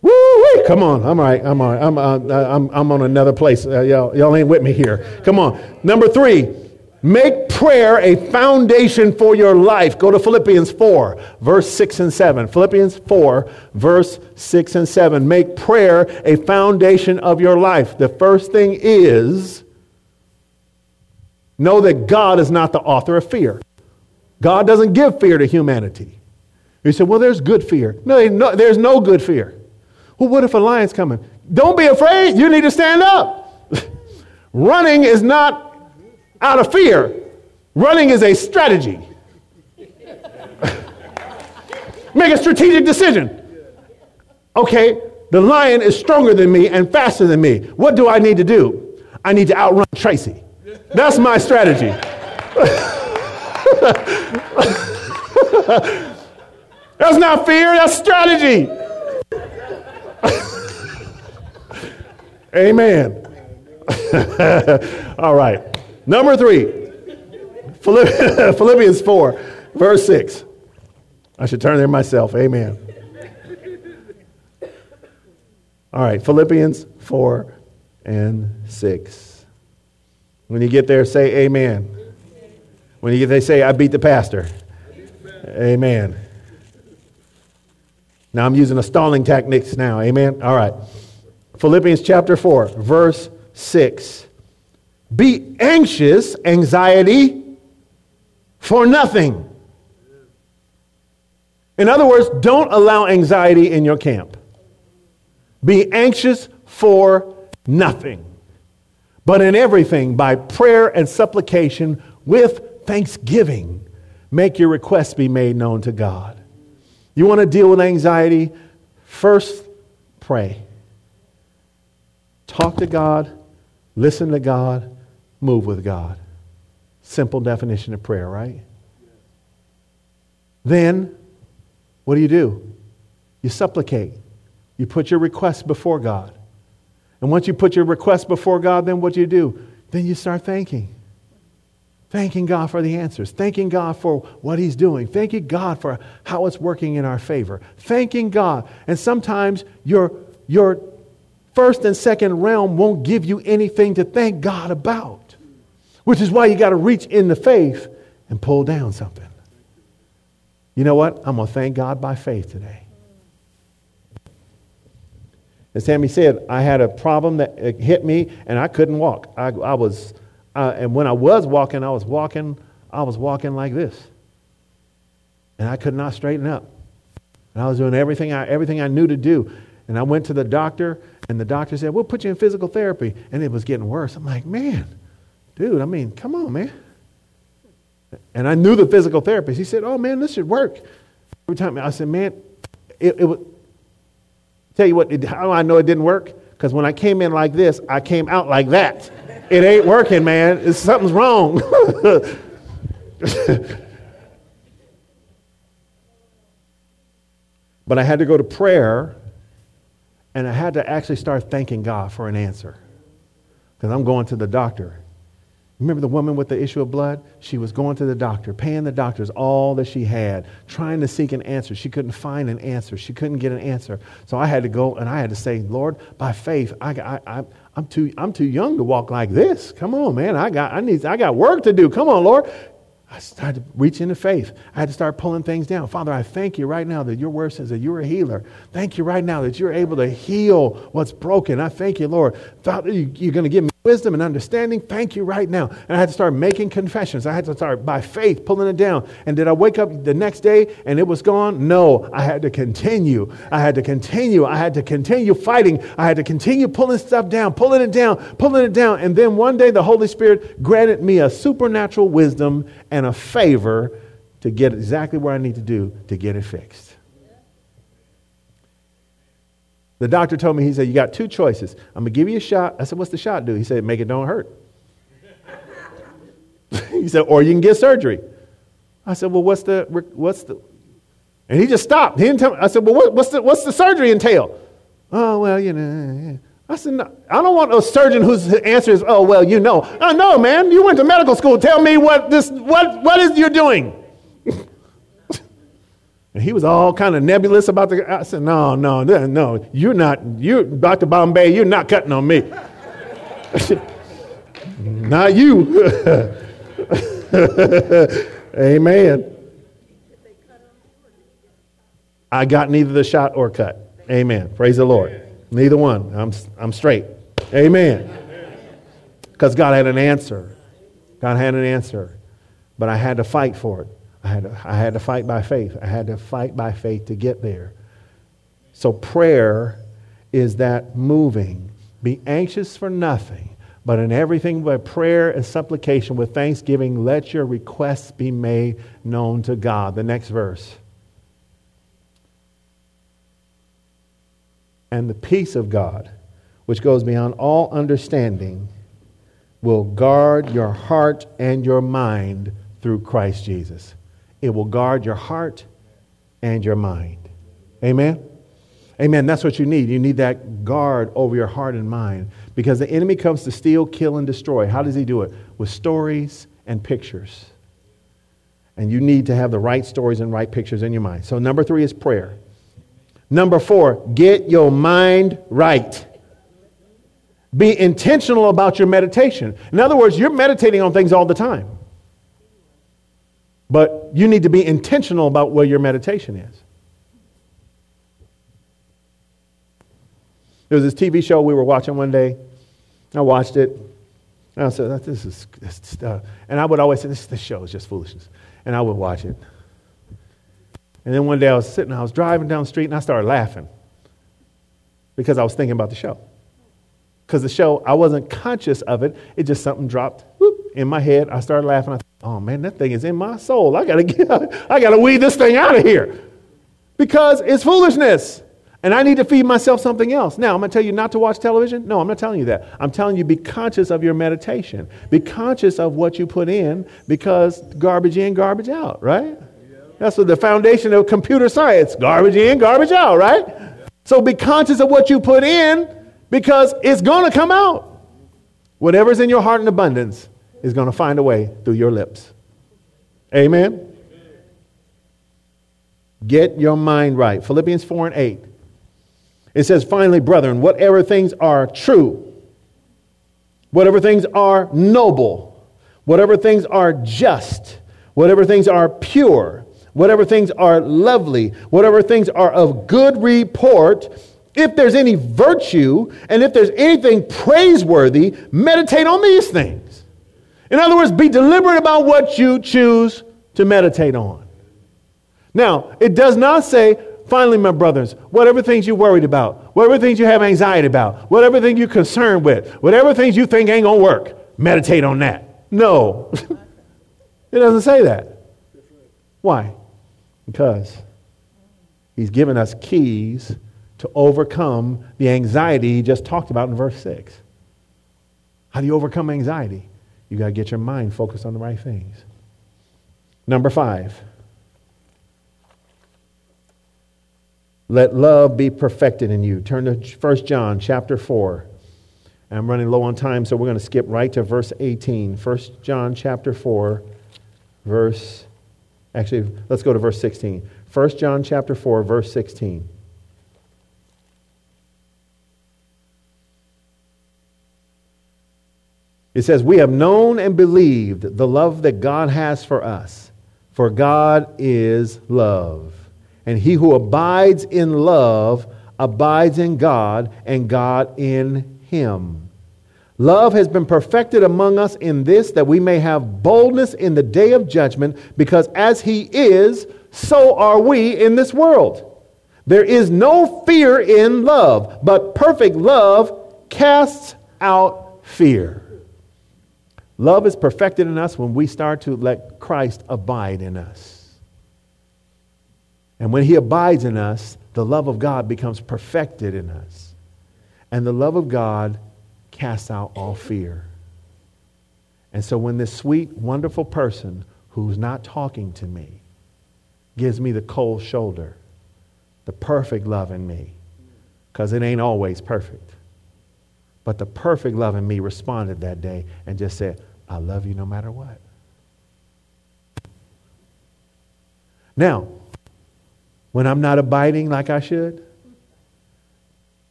Woo! Come on, I'm all right. I'm all right. I'm, uh, I'm, I'm on another place. Uh, y'all, y'all ain't with me here. Come on. Number three, Make prayer a foundation for your life. Go to Philippians 4, verse 6 and 7. Philippians 4, verse 6 and 7. Make prayer a foundation of your life. The first thing is know that God is not the author of fear. God doesn't give fear to humanity. You say, well, there's good fear. No, there's no good fear. Well, what if a lion's coming? Don't be afraid. You need to stand up. Running is not out of fear. Running is a strategy. Make a strategic decision. Okay, the lion is stronger than me and faster than me. What do I need to do? I need to outrun Tracy. That's my strategy. that's not fear, that's strategy. Amen. All right. Number three, Philippians 4, verse 6. I should turn there myself. Amen. All right, Philippians 4 and 6. When you get there, say amen. When you get there, say, I beat the pastor. Amen. Now I'm using a stalling techniques now. Amen. All right. Philippians chapter 4, verse 6. Be anxious, anxiety for nothing. In other words, don't allow anxiety in your camp. Be anxious for nothing, but in everything, by prayer and supplication with thanksgiving, make your requests be made known to God. You want to deal with anxiety? First, pray. Talk to God, listen to God, move with God. Simple definition of prayer, right? Then, what do you do? You supplicate. You put your request before God. And once you put your request before God, then what do you do? Then you start thanking. Thanking God for the answers. Thanking God for what He's doing. Thanking God for how it's working in our favor. Thanking God. And sometimes your, your first and second realm won't give you anything to thank God about, which is why you got to reach in the faith and pull down something. You know what? I'm going to thank God by faith today. As Sammy said, I had a problem that hit me and I couldn't walk. I, I was, uh, and when I was walking, I was walking, I was walking like this. And I could not straighten up. And I was doing everything I, everything I knew to do. And I went to the doctor, and the doctor said, We'll put you in physical therapy. And it was getting worse. I'm like, Man, dude, I mean, come on, man. And I knew the physical therapist. He said, Oh, man, this should work. Every time I said, Man, it, it, Tell you what, how I know it didn't work? Because when I came in like this, I came out like that. It ain't working, man. It's, something's wrong. but I had to go to prayer and I had to actually start thanking God for an answer. Because I'm going to the doctor. Remember the woman with the issue of blood? She was going to the doctor, paying the doctors all that she had, trying to seek an answer. She couldn't find an answer. She couldn't get an answer. So I had to go and I had to say, Lord, by faith, I, I, I'm, too, I'm too young to walk like this. Come on, man. I got, I, need, I got work to do. Come on, Lord. I started to reach into faith. I had to start pulling things down. Father, I thank you right now that your word says that you're a healer. Thank you right now that you're able to heal what's broken. I thank you, Lord. Father, you're going to give me wisdom and understanding. Thank you right now. And I had to start making confessions. I had to start by faith pulling it down. And did I wake up the next day and it was gone? No. I had to continue. I had to continue. I had to continue fighting. I had to continue pulling stuff down, pulling it down, pulling it down. And then one day the Holy Spirit granted me a supernatural wisdom and a favor to get exactly where I need to do to get it fixed. The doctor told me, he said, You got two choices. I'm going to give you a shot. I said, What's the shot do? He said, Make it don't hurt. he said, Or you can get surgery. I said, Well, what's the, what's the, and he just stopped. He didn't tell me. I said, Well, what, what's, the, what's the surgery entail? Oh, well, you know. I said, no, I don't want a surgeon whose answer is, Oh, well, you know. Oh, no, man, you went to medical school. Tell me what this, what, what is you're doing? And he was all kind of nebulous about the. I said, no, no, no, you're not, you, Dr. Bombay, you're not cutting on me. not you. Amen. I got neither the shot or cut. Amen. Praise the Lord. Neither one. I'm, I'm straight. Amen. Because God had an answer. God had an answer. But I had to fight for it. I had, to, I had to fight by faith. I had to fight by faith to get there. So prayer is that moving. Be anxious for nothing, but in everything by prayer and supplication with thanksgiving, let your requests be made known to God. The next verse. And the peace of God, which goes beyond all understanding, will guard your heart and your mind through Christ Jesus. It will guard your heart and your mind. Amen? Amen. That's what you need. You need that guard over your heart and mind because the enemy comes to steal, kill, and destroy. How does he do it? With stories and pictures. And you need to have the right stories and right pictures in your mind. So, number three is prayer. Number four, get your mind right. Be intentional about your meditation. In other words, you're meditating on things all the time. But you need to be intentional about where your meditation is. There was this TV show we were watching one day. I watched it. And I said, this is this stuff. Uh, and I would always say, this, this show is just foolishness. And I would watch it. And then one day I was sitting, I was driving down the street, and I started laughing because I was thinking about the show. Because the show, I wasn't conscious of it. It just something dropped whoop, in my head. I started laughing. I thought, oh man, that thing is in my soul. I gotta get, I gotta weed this thing out of here because it's foolishness. And I need to feed myself something else. Now, I'm going to tell you not to watch television. No, I'm not telling you that. I'm telling you be conscious of your meditation. Be conscious of what you put in because garbage in, garbage out, right? That's what the foundation of computer science garbage in, garbage out, right? So be conscious of what you put in because it's going to come out. Whatever's in your heart in abundance is going to find a way through your lips. Amen? Get your mind right. Philippians 4 and 8. It says, finally, brethren, whatever things are true, whatever things are noble, whatever things are just, whatever things are pure, whatever things are lovely, whatever things are of good report, if there's any virtue and if there's anything praiseworthy, meditate on these things. In other words, be deliberate about what you choose to meditate on. Now, it does not say, finally, my brothers, whatever things you're worried about, whatever things you have anxiety about, whatever thing you're concerned with, whatever things you think ain't going to work, meditate on that. No, it doesn't say that. Why? Because he's given us keys to overcome the anxiety he just talked about in verse 6. How do you overcome anxiety? You got to get your mind focused on the right things. Number five, let love be perfected in you. Turn to 1 John chapter 4. I'm running low on time, so we're going to skip right to verse 18. 1 John chapter 4, verse, actually, let's go to verse 16. 1 John chapter 4, verse 16. It says, We have known and believed the love that God has for us, for God is love. And he who abides in love abides in God, and God in him. Love has been perfected among us in this that we may have boldness in the day of judgment, because as he is, so are we in this world. There is no fear in love, but perfect love casts out fear. Love is perfected in us when we start to let Christ abide in us. And when he abides in us, the love of God becomes perfected in us. And the love of God casts out all fear. And so when this sweet, wonderful person who's not talking to me gives me the cold shoulder, the perfect love in me, because it ain't always perfect. But the perfect love in me responded that day and just said, I love you no matter what. Now, when I'm not abiding like I should,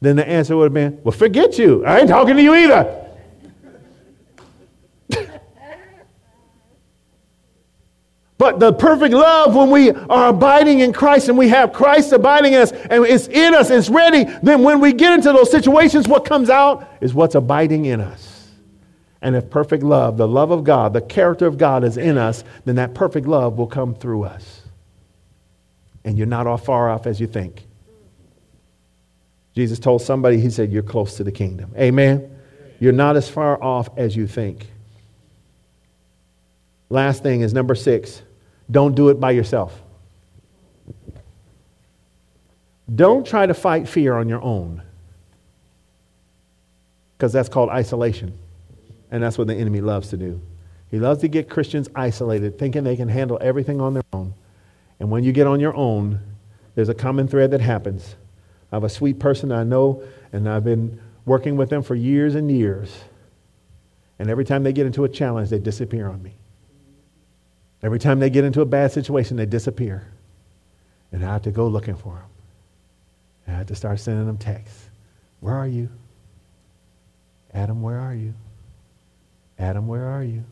then the answer would have been, well, forget you. I ain't talking to you either. But the perfect love, when we are abiding in Christ and we have Christ abiding in us and it's in us, it's ready, then when we get into those situations, what comes out is what's abiding in us. And if perfect love, the love of God, the character of God is in us, then that perfect love will come through us. And you're not all far off as you think. Jesus told somebody, He said, You're close to the kingdom. Amen? You're not as far off as you think. Last thing is number six don't do it by yourself. Don't try to fight fear on your own, because that's called isolation. And that's what the enemy loves to do. He loves to get Christians isolated, thinking they can handle everything on their own. And when you get on your own, there's a common thread that happens. I have a sweet person I know, and I've been working with them for years and years. And every time they get into a challenge, they disappear on me. Every time they get into a bad situation, they disappear. And I have to go looking for them. I have to start sending them texts. Where are you? Adam, where are you? Adam, where are you?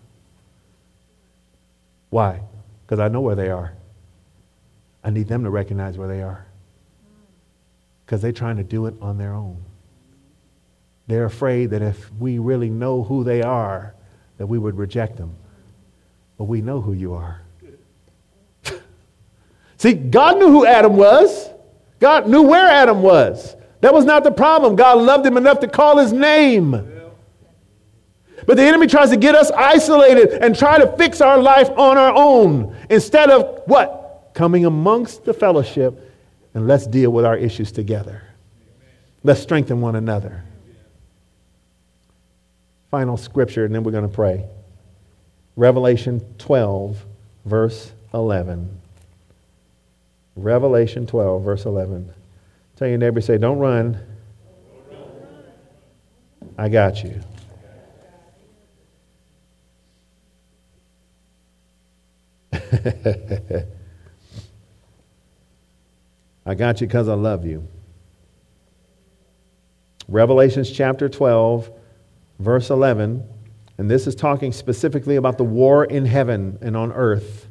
Why? Because I know where they are. I need them to recognize where they are. Because they're trying to do it on their own. They're afraid that if we really know who they are, that we would reject them. But we know who you are. See, God knew who Adam was. God knew where Adam was. That was not the problem. God loved him enough to call his name. But the enemy tries to get us isolated and try to fix our life on our own instead of what? Coming amongst the fellowship and let's deal with our issues together. Let's strengthen one another. Final scripture, and then we're going to pray. Revelation 12, verse 11. Revelation 12, verse 11. Tell your neighbor, say, Don't run. I got you. I got you because I love you. Revelations chapter 12, verse 11. And this is talking specifically about the war in heaven and on earth.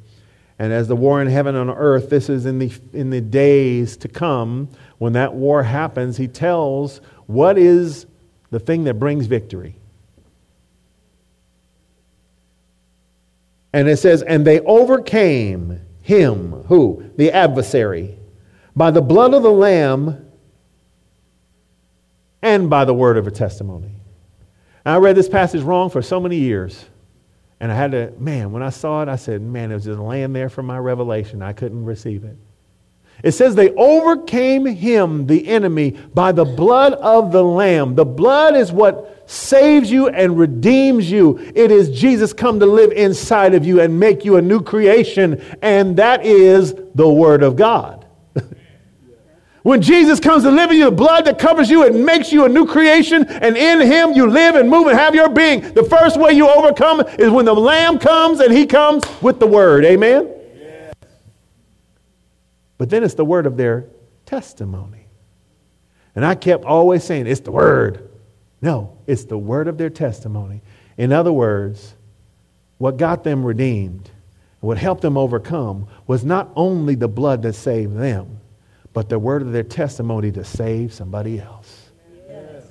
And as the war in heaven and on earth, this is in the, in the days to come. When that war happens, he tells what is the thing that brings victory. And it says, and they overcame him, who? The adversary, by the blood of the Lamb and by the word of a testimony. And I read this passage wrong for so many years. And I had to, man, when I saw it, I said, man, it was just laying there for my revelation. I couldn't receive it. It says they overcame him, the enemy, by the blood of the Lamb. The blood is what saves you and redeems you. It is Jesus come to live inside of you and make you a new creation, and that is the Word of God. When Jesus comes to live in you, the blood that covers you, it makes you a new creation, and in Him you live and move and have your being. The first way you overcome is when the Lamb comes and He comes with the Word. Amen? But then it's the word of their testimony. And I kept always saying, it's the Word. No, it's the word of their testimony. In other words, what got them redeemed, what helped them overcome, was not only the blood that saved them but the word of their testimony to save somebody else. Yes.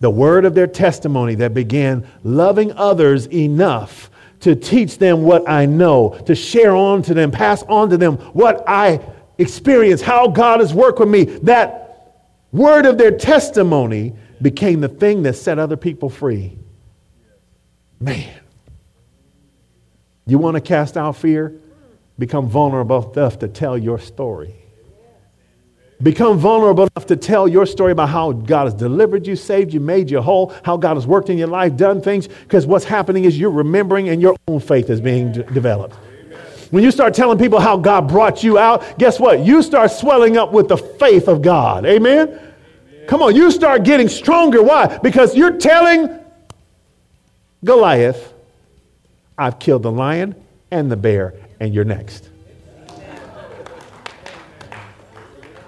The word of their testimony that began loving others enough to teach them what I know, to share on to them, pass on to them what I experience, how God has worked with me. That word of their testimony became the thing that set other people free. Man. You want to cast out fear? Become vulnerable enough to tell your story. Become vulnerable enough to tell your story about how God has delivered you, saved you, made you whole, how God has worked in your life, done things, because what's happening is you're remembering and your own faith is being d- developed. When you start telling people how God brought you out, guess what? You start swelling up with the faith of God. Amen? Amen? Come on, you start getting stronger. Why? Because you're telling Goliath, I've killed the lion and the bear, and you're next.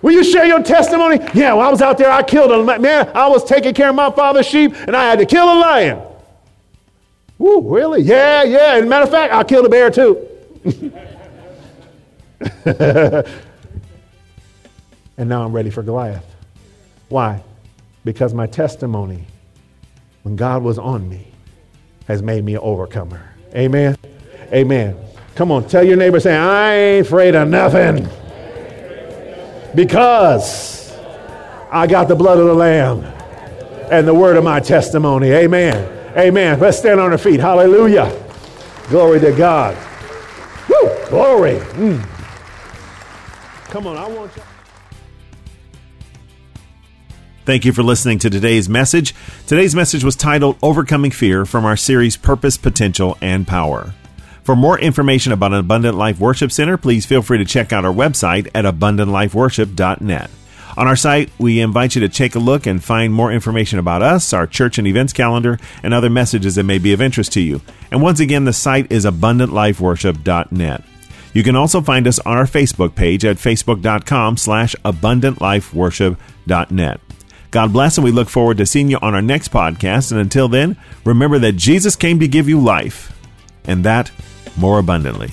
Will you share your testimony? Yeah, well, I was out there, I killed a man. I was taking care of my father's sheep, and I had to kill a lion. Woo, really? Yeah, yeah. And matter of fact, I killed a bear too. and now I'm ready for Goliath. Why? Because my testimony, when God was on me, has made me an overcomer. Amen. Amen. Come on, tell your neighbor, say, I ain't afraid of nothing. Because I got the blood of the Lamb and the word of my testimony. Amen. Amen. Let's stand on our feet. Hallelujah. Glory to God. Woo! Glory. Mm. Come on, I want you. Thank you for listening to today's message. Today's message was titled Overcoming Fear from our series Purpose, Potential, and Power. For more information about an Abundant Life Worship Center, please feel free to check out our website at abundantlifeworship.net. On our site, we invite you to take a look and find more information about us, our church and events calendar, and other messages that may be of interest to you. And once again, the site is abundantlifeworship.net. You can also find us on our Facebook page at facebook.com slash abundantlifeworship.net. God bless, and we look forward to seeing you on our next podcast. And until then, remember that Jesus came to give you life, and that more abundantly.